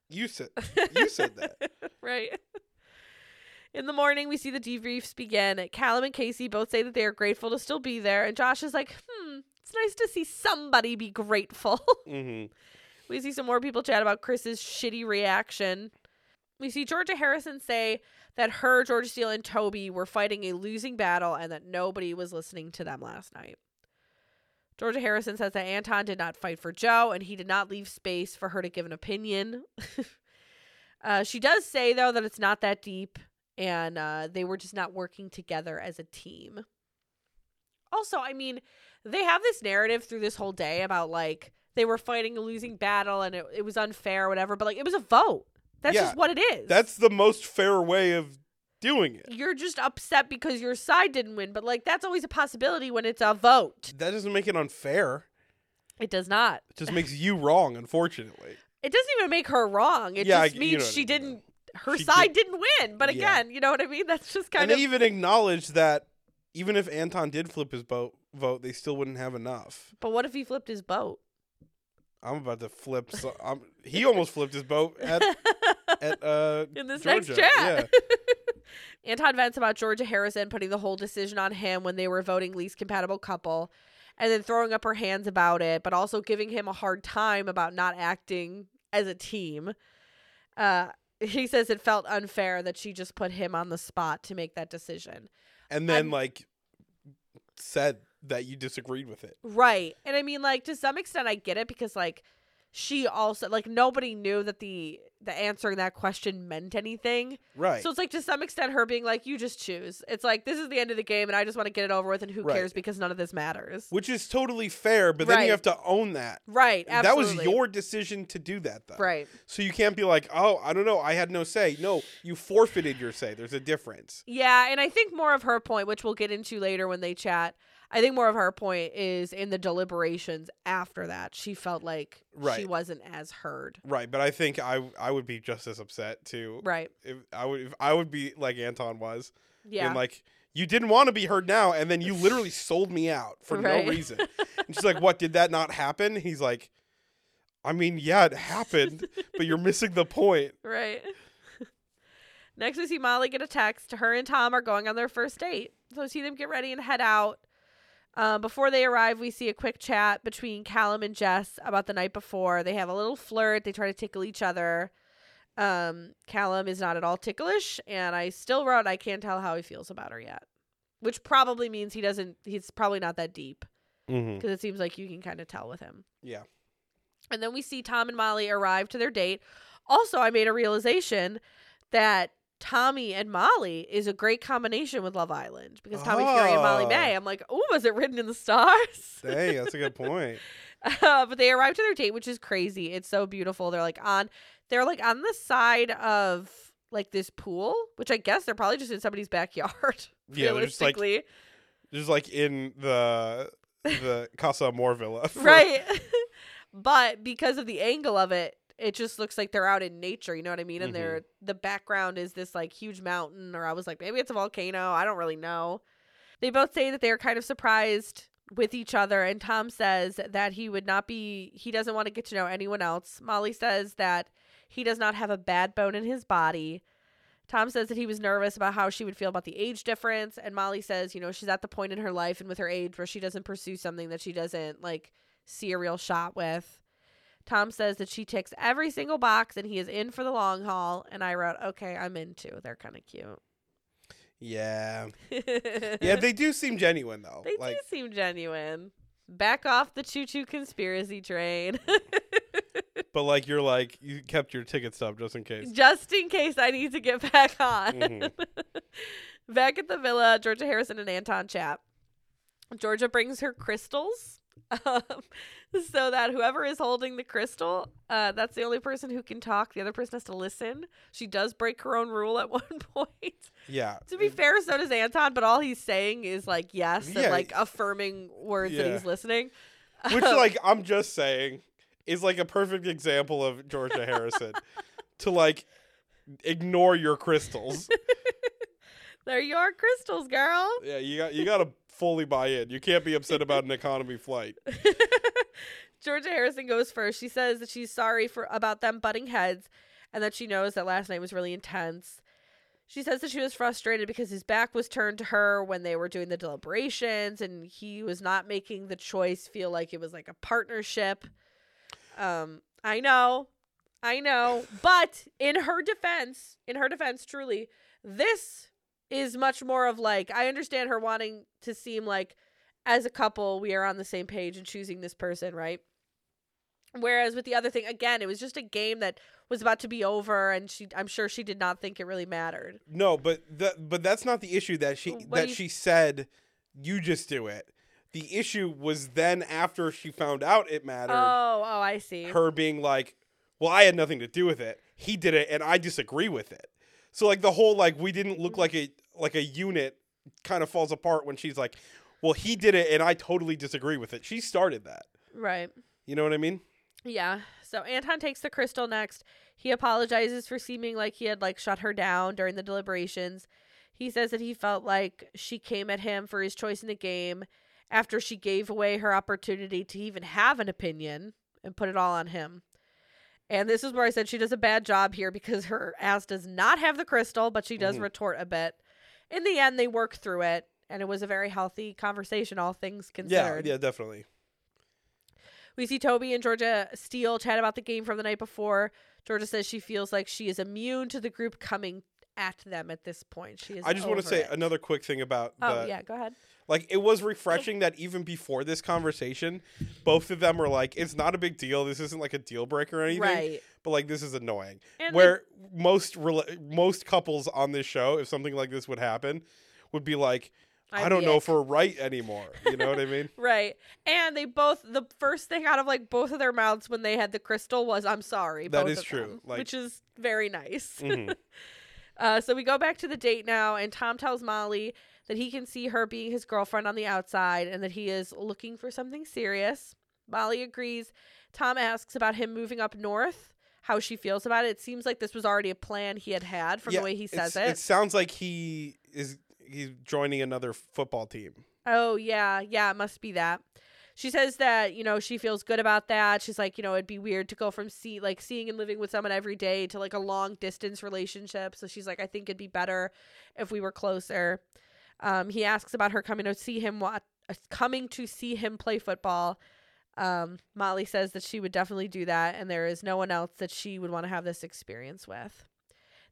Speaker 1: you said you said that."
Speaker 2: right. In the morning, we see the debriefs begin. Callum and Casey both say that they are grateful to still be there, and Josh is like, "Hmm, it's nice to see somebody be grateful."
Speaker 1: hmm
Speaker 2: we see some more people chat about Chris's shitty reaction. We see Georgia Harrison say that her, Georgia Steele, and Toby were fighting a losing battle and that nobody was listening to them last night. Georgia Harrison says that Anton did not fight for Joe and he did not leave space for her to give an opinion. uh, she does say, though, that it's not that deep and uh, they were just not working together as a team. Also, I mean, they have this narrative through this whole day about like they were fighting a losing battle and it, it was unfair or whatever, but like it was a vote. That's
Speaker 1: Yeah,
Speaker 2: just what it is.
Speaker 1: That's the most fair way of doing it.
Speaker 2: you're just upset because your side didn't win, but like that's always a possibility when it's a vote.
Speaker 1: That doesn't make it unfair.
Speaker 2: It does not.
Speaker 1: It just makes you wrong, unfortunately.
Speaker 2: It doesn't even make her wrong. It
Speaker 1: Yeah, I-
Speaker 2: just
Speaker 1: you
Speaker 2: means
Speaker 1: know what I
Speaker 2: she
Speaker 1: mean,
Speaker 2: didn't her
Speaker 1: She
Speaker 2: side
Speaker 1: did-
Speaker 2: didn't win. But
Speaker 1: Yeah.
Speaker 2: again, you know what I mean? That's just kind
Speaker 1: and
Speaker 2: of
Speaker 1: they even acknowledged that even if Anton did flip his boat vote, they still wouldn't have enough.
Speaker 2: But what if he flipped his boat?
Speaker 1: I'm about to flip. So, I'm, he almost flipped his boat at at uh
Speaker 2: in this
Speaker 1: Georgia.
Speaker 2: next chat. Anton vents about Georgia Harrison putting the whole decision on him when they were voting least compatible couple and then throwing up her hands about it, but also giving him a hard time about not acting as a team. Uh, he says it felt unfair that she just put him on the spot to make that decision.
Speaker 1: and then
Speaker 2: I'm-
Speaker 1: like said that you disagreed with it.
Speaker 2: Right. And I mean like to some extent I get it because like she also like nobody knew that the the answering that question meant anything.
Speaker 1: Right.
Speaker 2: So it's like to some extent her being like, you just choose. It's like this is the end of the game, and I just want to get it over with, and who
Speaker 1: Right.
Speaker 2: cares because none of this matters.
Speaker 1: Which is totally fair, but then
Speaker 2: Right.
Speaker 1: you have to own that.
Speaker 2: Right. Absolutely.
Speaker 1: That was your decision to do that, though.
Speaker 2: right.
Speaker 1: So you can't be like, oh, I don't know, I had no say. No, you forfeited your say. There's a difference.
Speaker 2: Yeah, and I think more of her point, which we'll get into later when they chat. I think more of her point is in the deliberations after that. She felt like she wasn't as heard.
Speaker 1: Right, but I think I I would be just as upset too.
Speaker 2: Right.
Speaker 1: If I would if I would be like Anton was.
Speaker 2: Yeah.
Speaker 1: And like you didn't want to be heard now, and then you literally sold me out for
Speaker 2: Right.
Speaker 1: no reason. And she's like, "What? Did that not happen?" He's like, "I mean, yeah, it happened, but you're missing the point."
Speaker 2: Right. Next, we see Molly get a text. Her and Tom are going on their first date. So we see them get ready and head out. Uh, before they arrive, we see a quick chat between Callum and Jess about the night before. They have a little flirt. They try to tickle each other. Um, Callum is not at all ticklish, and I still wrote, I can't tell how he feels about her yet. Which probably means he doesn't, he's probably not that deep
Speaker 1: Mm-hmm.
Speaker 2: because it seems like you can kind of tell with him.
Speaker 1: Yeah.
Speaker 2: And then we see Tom and Molly arrive to their date. Also, I made a realization that Tommy and Molly is a great combination with Love Island because Tommy Fury and Molly
Speaker 1: Oh.
Speaker 2: May. I'm like, oh, was it written in the stars?
Speaker 1: Dang, that's a good point.
Speaker 2: uh, but they arrive to their date, which is crazy. It's so beautiful. They're like on, they're like on the side of like this pool, which I guess they're probably just in somebody's backyard.
Speaker 1: Yeah, they're just like just like in the the Casa Amor villa.
Speaker 2: right? but because of the angle of it, it just looks like they're out in nature. You know what I mean? And
Speaker 1: Mhm.
Speaker 2: they're the background is this like huge mountain, or I was like, maybe it's a volcano. I don't really know. They both say that they're kind of surprised with each other, and Tom says that he would not be. He doesn't want to get to know anyone else. Molly says that he does not have a bad bone in his body. Tom says that he was nervous about how she would feel about the age difference, and Molly says, you know, she's at the point in her life and with her age where she doesn't pursue something that she doesn't like see a real shot with. Tom says that she ticks every single box and he is in for the long haul. And I wrote, okay, I'm in too. They're kind of cute.
Speaker 1: Yeah. Yeah, they do seem genuine though.
Speaker 2: They
Speaker 1: like
Speaker 2: do seem genuine. back off the choo choo conspiracy train.
Speaker 1: But like you're like you kept your ticket stub just in case.
Speaker 2: Just in case I need to get back on.
Speaker 1: Mhm.
Speaker 2: back at the villa, Georgia Harrison and Anton chat. Georgia brings her crystals. Um, so that whoever is holding the crystal, uh, that's the only person who can talk. The other person has to listen. She does break her own rule at one point.
Speaker 1: Yeah.
Speaker 2: To be fair, so does Anton, but all he's saying is like yes
Speaker 1: Yeah.
Speaker 2: and like affirming words that he's listening.
Speaker 1: Which like I'm just saying is like a perfect example of Georgia Harrison to like ignore your crystals.
Speaker 2: They're your crystals, girl.
Speaker 1: Yeah, you got you got to fully buy in. You can't be upset about an economy flight.
Speaker 2: Georgia Harrison goes first. She says that she's sorry for about them butting heads and that she knows that last night was really intense. She says that she was frustrated because his back was turned to her when they were doing the deliberations and he was not making the choice feel like it was like a partnership. Um I know. I know, but in her defense, in her defense truly, this is much more of like I understand her wanting to seem like as a couple we are on the same page and choosing this person, right? Whereas with the other thing, again, it was just a game that was about to be over, and she, I'm sure she did not think it really mattered.
Speaker 1: No, but that but that's not the issue that she
Speaker 2: What
Speaker 1: that
Speaker 2: you-
Speaker 1: she said you just do it. The issue was then after she found out it mattered,
Speaker 2: Oh, oh, I see.
Speaker 1: her being like, "Well, I had nothing to do with it. He did it and I disagree with it." So like the whole like we didn't look like a like a unit kind of falls apart when she's like, "Well, he did it and I totally disagree with it." She started that.
Speaker 2: right.
Speaker 1: You know what I mean?
Speaker 2: Yeah. So Anton takes the crystal next. He apologizes for seeming like he had like shut her down during the deliberations. He says that he felt like she came at him for his choice in the game after she gave away her opportunity to even have an opinion and put it all on him. And this is where I said she does a bad job here because her ass does not have the crystal, but she does
Speaker 1: Mhm.
Speaker 2: retort a bit. In the end, they work through it, and it was a very healthy conversation, all things considered.
Speaker 1: Yeah, yeah, definitely.
Speaker 2: We see Toby and Georgia Steele chat about the game from the night before. Georgia says she feels like she is immune to the group coming at them at this point. She is.
Speaker 1: I just want to say
Speaker 2: it.
Speaker 1: another quick thing about
Speaker 2: Oh
Speaker 1: the
Speaker 2: yeah, go ahead.
Speaker 1: Like it was refreshing that even before this conversation, both of them were like, "It's not a big deal. This isn't like a deal breaker or anything."
Speaker 2: Right.
Speaker 1: But like, this is annoying.
Speaker 2: And
Speaker 1: Where most rela- most couples on this show, if something like this would happen, would be like, "I
Speaker 2: I'd
Speaker 1: don't know
Speaker 2: ick.
Speaker 1: if we're right anymore." You know what I mean?
Speaker 2: Right. And they both the first thing out of like both of their mouths when they had the crystal was I'm sorry.
Speaker 1: That
Speaker 2: both
Speaker 1: is
Speaker 2: of
Speaker 1: true,
Speaker 2: them,
Speaker 1: like-
Speaker 2: which is very nice.
Speaker 1: Mhm.
Speaker 2: Uh, so we go back to the date now, and Tom tells Molly that he can see her being his girlfriend on the outside and that he is looking for something serious. Molly agrees. Tom asks about him moving up north, how she feels about it. It seems like this was already a plan he had had from
Speaker 1: Yeah,
Speaker 2: the way he says it.
Speaker 1: It sounds like he is he's joining another football team.
Speaker 2: Oh, yeah. Yeah, it must be that. She says that, you know, she feels good about that. She's like, you know, it'd be weird to go from see like seeing and living with someone every day to like a long distance relationship. So she's like, I think it'd be better if we were closer. Um, he asks about her coming to see him wa- uh, coming to see him play football. Um, Molly says that she would definitely do that, and there is no one else that she would want to have this experience with.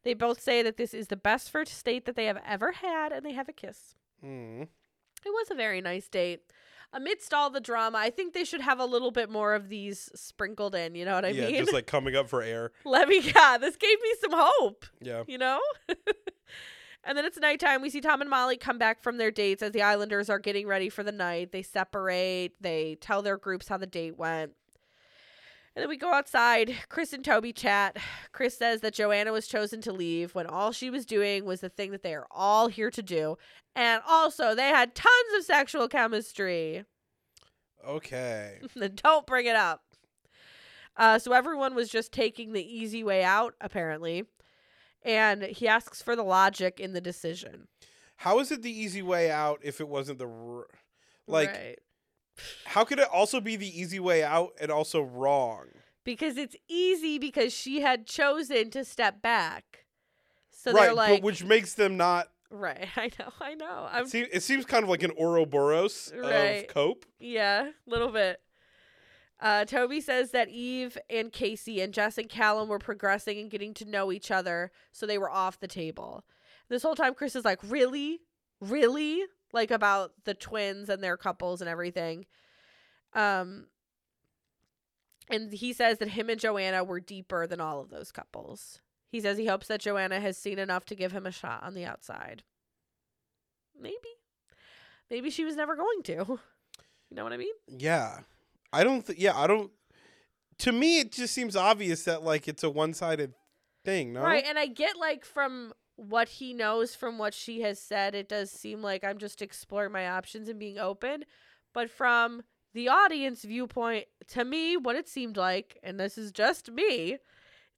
Speaker 2: They both say that this is the best first date that they have ever had, and they have a kiss.
Speaker 1: Mm.
Speaker 2: It was a very nice date. Amidst all the drama, I think they should have a little bit more of these sprinkled in. You know what I mean?
Speaker 1: yeah,
Speaker 2: mean?
Speaker 1: just like coming up for air.
Speaker 2: Let me, yeah, this gave me some hope,
Speaker 1: Yeah.
Speaker 2: you know? and then it's nighttime. We see Tom and Molly come back from their dates as the Islanders are getting ready for the night. They separate, they tell their groups how the date went. And then we go outside. Chris and Toby chat. Chris says that Joanna was chosen to leave when all she was doing was the thing that they are all here to do. And also, they had tons of sexual chemistry.
Speaker 1: Okay.
Speaker 2: then don't bring it up. Uh, so everyone was just taking the easy way out, apparently. And he asks for the logic in the decision.
Speaker 1: How is it the easy way out if it wasn't the r- like?
Speaker 2: Right.
Speaker 1: How could it also be the easy way out and also wrong?
Speaker 2: Because it's easy because she had chosen to step back. So
Speaker 1: right,
Speaker 2: they're like,
Speaker 1: but which makes them not.
Speaker 2: right, I know, I know. I'm
Speaker 1: It seems, it seems kind of like an Ouroboros
Speaker 2: Right.
Speaker 1: of cope.
Speaker 2: Yeah, a little bit. Uh, Toby says that Eve and Casey and Jess and Callum were progressing and getting to know each other, so they were off the table. This whole time, Chris is like, Really? Really? Like about the twins and their couples and everything. Um, and he says that him and Joanna were deeper than all of those couples. He says he hopes that Joanna has seen enough to give him a shot on the outside. Maybe. Maybe she was never going to. You know what I mean?
Speaker 1: Yeah. I don't yeah, I don't to me it just seems obvious that like it's a one-sided thing, no?
Speaker 2: Right. And I get like from what he knows from what she has said, it does seem like I'm just exploring my options and being open. But from the audience viewpoint, to me, what it seemed like, and this is just me, it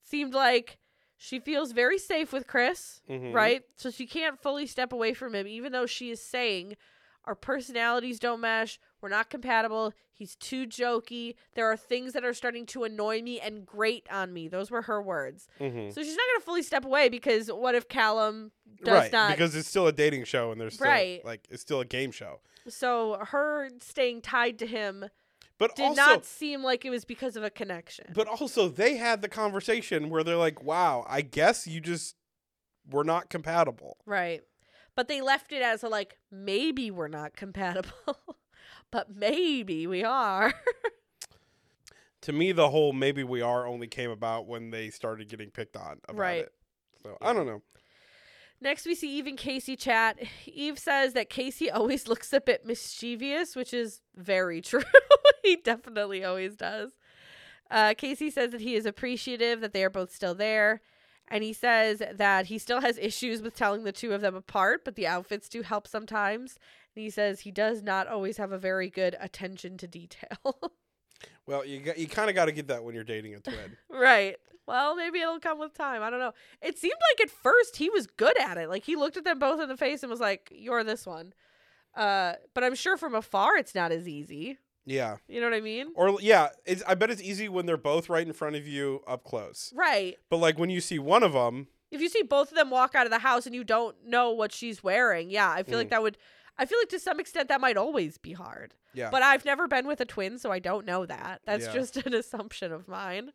Speaker 2: seemed like she feels very safe with Chris,
Speaker 1: Mhm.
Speaker 2: right? So she can't fully step away from him, even though she is saying our personalities don't mesh. We're not compatible. He's too jokey. There are things that are starting to annoy me and grate on me. Those were her words.
Speaker 1: Mhm.
Speaker 2: So she's not going to fully step away because what if Callum does
Speaker 1: right,
Speaker 2: not?
Speaker 1: because it's still a dating show and there's still
Speaker 2: Right.
Speaker 1: like it's still a game show.
Speaker 2: so her staying tied to him
Speaker 1: But
Speaker 2: did
Speaker 1: also
Speaker 2: not seem like it was because of a connection.
Speaker 1: but also they had the conversation where they're like, "Wow, I guess you just were not compatible."
Speaker 2: right. But they left it as a like maybe we're not compatible. but maybe we are.
Speaker 1: To me, the whole maybe we are only came about when they started getting picked on about
Speaker 2: Right.
Speaker 1: it. So I don't know.
Speaker 2: Next, we see Eve and Casey chat. Eve says that Casey always looks a bit mischievous, which is very true. he definitely always does. Uh, Casey says that he is appreciative that they are both still there. And he says that he still has issues with telling the two of them apart, but the outfits do help sometimes. He says he does not always have a very good attention to detail.
Speaker 1: Well, you got, you kind of got to get that when you're dating a twin.
Speaker 2: Right. Well, maybe it'll come with time. I don't know. It seemed like at first he was good at it. Like he looked at them both in the face and was like, "You're this one." Uh, but I'm sure from afar it's not as easy.
Speaker 1: yeah.
Speaker 2: You know what I mean?
Speaker 1: Or yeah, it's, I bet it's easy when they're both right in front of you up close.
Speaker 2: Right.
Speaker 1: But like when you see one of them,
Speaker 2: If you see both of them walk out of the house and you don't know what she's wearing, yeah, I feel like
Speaker 1: Mm.
Speaker 2: that would I feel like to some extent that might always be hard.
Speaker 1: yeah,
Speaker 2: But I've never been with a twin, so I don't know that. That's
Speaker 1: Yeah.
Speaker 2: just an assumption of mine.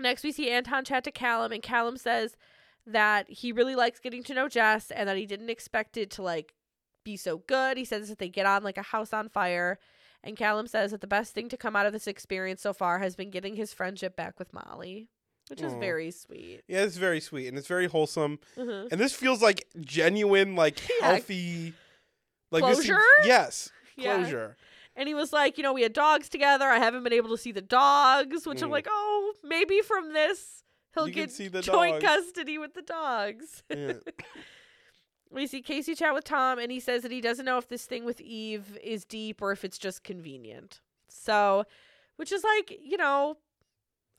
Speaker 2: Next, we see Anton chat to Callum, and Callum says that he really likes getting to know Jess and that he didn't expect it to like be so good. He says that they get on like a house on fire. And Callum says that the best thing to come out of this experience so far has been getting his friendship back with Molly, which is
Speaker 1: Aw.
Speaker 2: very sweet.
Speaker 1: yeah, it's very sweet and it's very wholesome.
Speaker 2: Mhm.
Speaker 1: And this feels like genuine, like
Speaker 2: Yeah.
Speaker 1: healthy, like this seems-
Speaker 2: Closure?
Speaker 1: yes,
Speaker 2: Yeah.
Speaker 1: closure.
Speaker 2: And he was like, you know, we had dogs together. I haven't been able to see the dogs, which I'm
Speaker 1: Mm.
Speaker 2: like, oh, maybe from this he'll
Speaker 1: You can
Speaker 2: get
Speaker 1: see the
Speaker 2: joint
Speaker 1: dogs.
Speaker 2: custody with the dogs.
Speaker 1: Yeah.
Speaker 2: we see Casey chat with Tom, and he says that he doesn't know if this thing with Eve is deep or if it's just convenient. So, which is like, you know,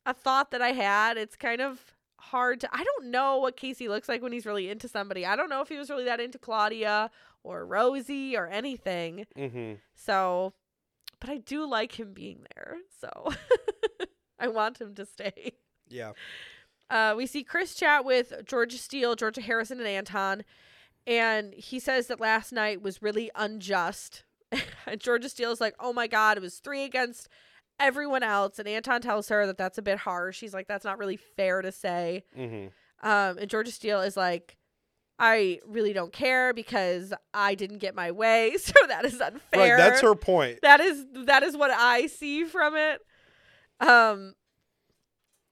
Speaker 2: a thought that I had. It's kind of hard to. I don't know what Casey looks like when he's really into somebody. I don't know if he was really that into Claudia or Rosie or anything.
Speaker 1: mm-hmm.
Speaker 2: So, but I do like him being there. So, I want him to stay.
Speaker 1: Yeah.
Speaker 2: Uh, we see Chris chat with Georgia Steele, Georgia Harrison, and Anton, and he says that last night was really unjust. and Georgia Steele is like, "Oh my God, it was three against everyone else," and Anton tells her that that's a bit harsh. He's like, "That's not really fair to say."
Speaker 1: Mm-hmm.
Speaker 2: Um, and Georgia Steele is like, "I really don't care because I didn't get my way, so that is unfair."
Speaker 1: Right. That's her point.
Speaker 2: that is that is what I see from it. Um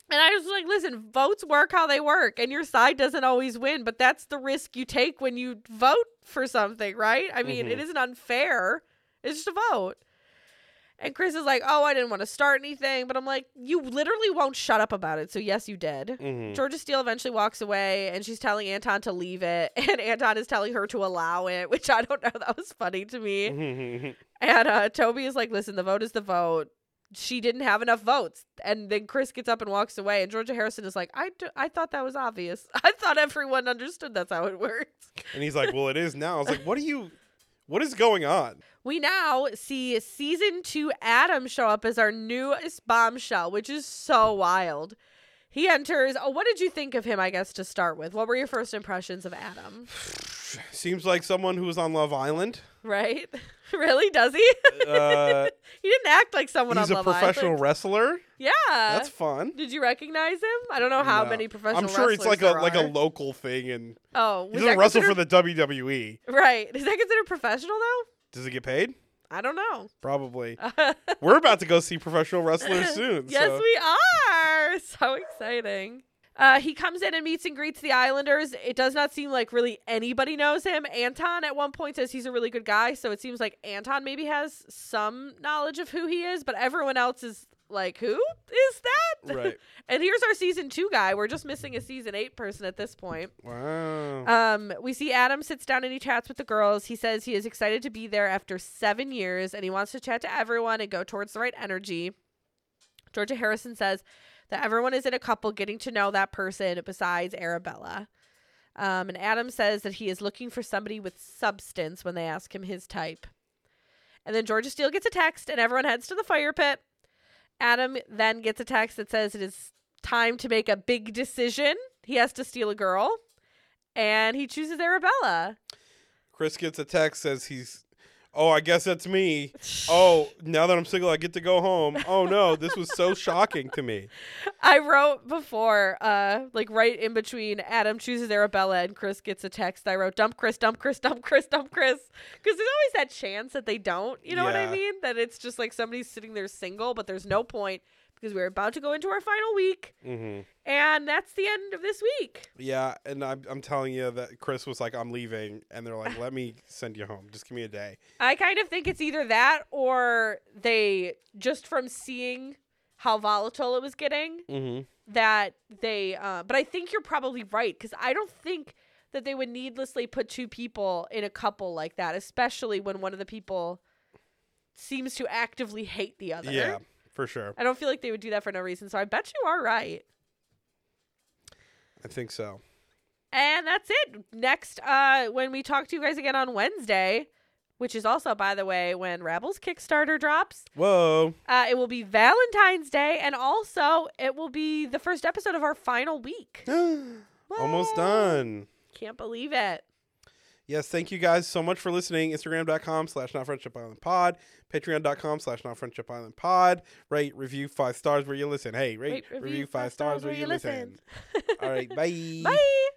Speaker 2: and I was like, listen, votes work how they work, and your side doesn't always win, but that's the risk you take when you vote for something, right? I mean, it
Speaker 1: Mhm.
Speaker 2: isn't unfair. It's just a vote. And Chris is like, oh, I didn't want to start anything, but I'm like, you literally won't shut up about it. So yes, you did.
Speaker 1: Mm-hmm.
Speaker 2: Georgia Steele eventually walks away and she's telling Anton to leave it. And Anton is telling her to allow it, which I don't know. That was funny to me.
Speaker 1: Mm-hmm.
Speaker 2: And uh, Toby is like, listen, the vote is the vote. She didn't have enough votes. And then Chris gets up and walks away. And Georgia Harrison is like, I, d- I thought that was obvious. I thought everyone understood that's how it works.
Speaker 1: and he's like, "Well, it is now." I was like, "What are you? What is going on?"
Speaker 2: We now see season two Adam show up as our newest bombshell, which is so wild. He enters. Oh, what did you think of him, I guess, to start with? What were your first impressions of Adam?
Speaker 1: Seems like someone who was on Love Island.
Speaker 2: Right? really? Does he?
Speaker 1: Uh,
Speaker 2: he didn't act like someone on Love Island.
Speaker 1: he's
Speaker 2: on
Speaker 1: a
Speaker 2: Love
Speaker 1: professional
Speaker 2: Island.
Speaker 1: wrestler.
Speaker 2: Yeah.
Speaker 1: That's fun.
Speaker 2: Did you recognize him? I don't know how
Speaker 1: No.
Speaker 2: many professional.
Speaker 1: I'm sure it's like a
Speaker 2: wrestlers
Speaker 1: like a local thing, and
Speaker 2: Oh,
Speaker 1: he doesn't wrestle for the WWE.
Speaker 2: right. Is that considered professional though?
Speaker 1: Does he get paid?
Speaker 2: I don't know.
Speaker 1: Probably. We're about to go see professional wrestlers soon.
Speaker 2: yes,
Speaker 1: so.
Speaker 2: we are. So exciting. Uh, he comes in and meets and greets the Islanders. It does not seem like really anybody knows him. Anton at one point says he's a really good guy, so it seems like Anton maybe has some knowledge of who he is, but everyone else is like, who is that?
Speaker 1: Right.
Speaker 2: and here's our season two guy. We're just missing a season eight person at this point.
Speaker 1: Wow.
Speaker 2: Um, we see Adam sits down and he chats with the girls. He says he is excited to be there after seven years and he wants to chat to everyone and go towards the right energy. Georgia Harrison says that everyone is in a couple getting to know that person besides Arabella. Um, and Adam says that he is looking for somebody with substance when they ask him his type. And then Georgia Steele gets a text and everyone heads to the fire pit. Adam then gets a text that says it is time to make a big decision. He has to steal a girl and he chooses Arabella.
Speaker 1: Chris gets a text says he's. Oh, I guess that's me. Oh, now that I'm single, I get to go home. Oh no, this was so shocking to me.
Speaker 2: I wrote before, uh, like right in between Adam chooses Arabella and Chris gets a text. I wrote dump Chris, dump Chris, dump Chris, dump Chris, because there's always that chance that they don't. You know what I mean? That it's just like somebody's sitting there single, but there's no point because we're about to go into our final week,
Speaker 1: hmm
Speaker 2: and that's the end of this week.
Speaker 1: Yeah, and I'm, I'm telling you that Chris was like, "I'm leaving," and they're like, "Let me send you home. Just give me a day."
Speaker 2: I kind of think it's either that or they just from seeing how volatile it was getting
Speaker 1: Mm-hmm.
Speaker 2: that they uh, but i think you're probably right because i don't think that they would needlessly put two people in a couple like that especially when one of the people seems to actively hate the other
Speaker 1: Yeah, for sure.
Speaker 2: i don't feel like they would do that for no reason so i bet you are right
Speaker 1: I think so.
Speaker 2: and that's it next uh when we talk to you guys again on wednesday which is also by the way when Rabble's kickstarter drops
Speaker 1: Whoa.
Speaker 2: uh, it will be valentine's day and also it will be the first episode of our final week
Speaker 1: Almost done.
Speaker 2: Can't believe it.
Speaker 1: Yes, thank you guys so much for listening. Instagram.com slash not friendship island pod. Patreon.com slash not friendship island pod. Rate, review five stars where you listen. Hey, rate, review, five stars where you listen. All right, bye.
Speaker 2: Bye.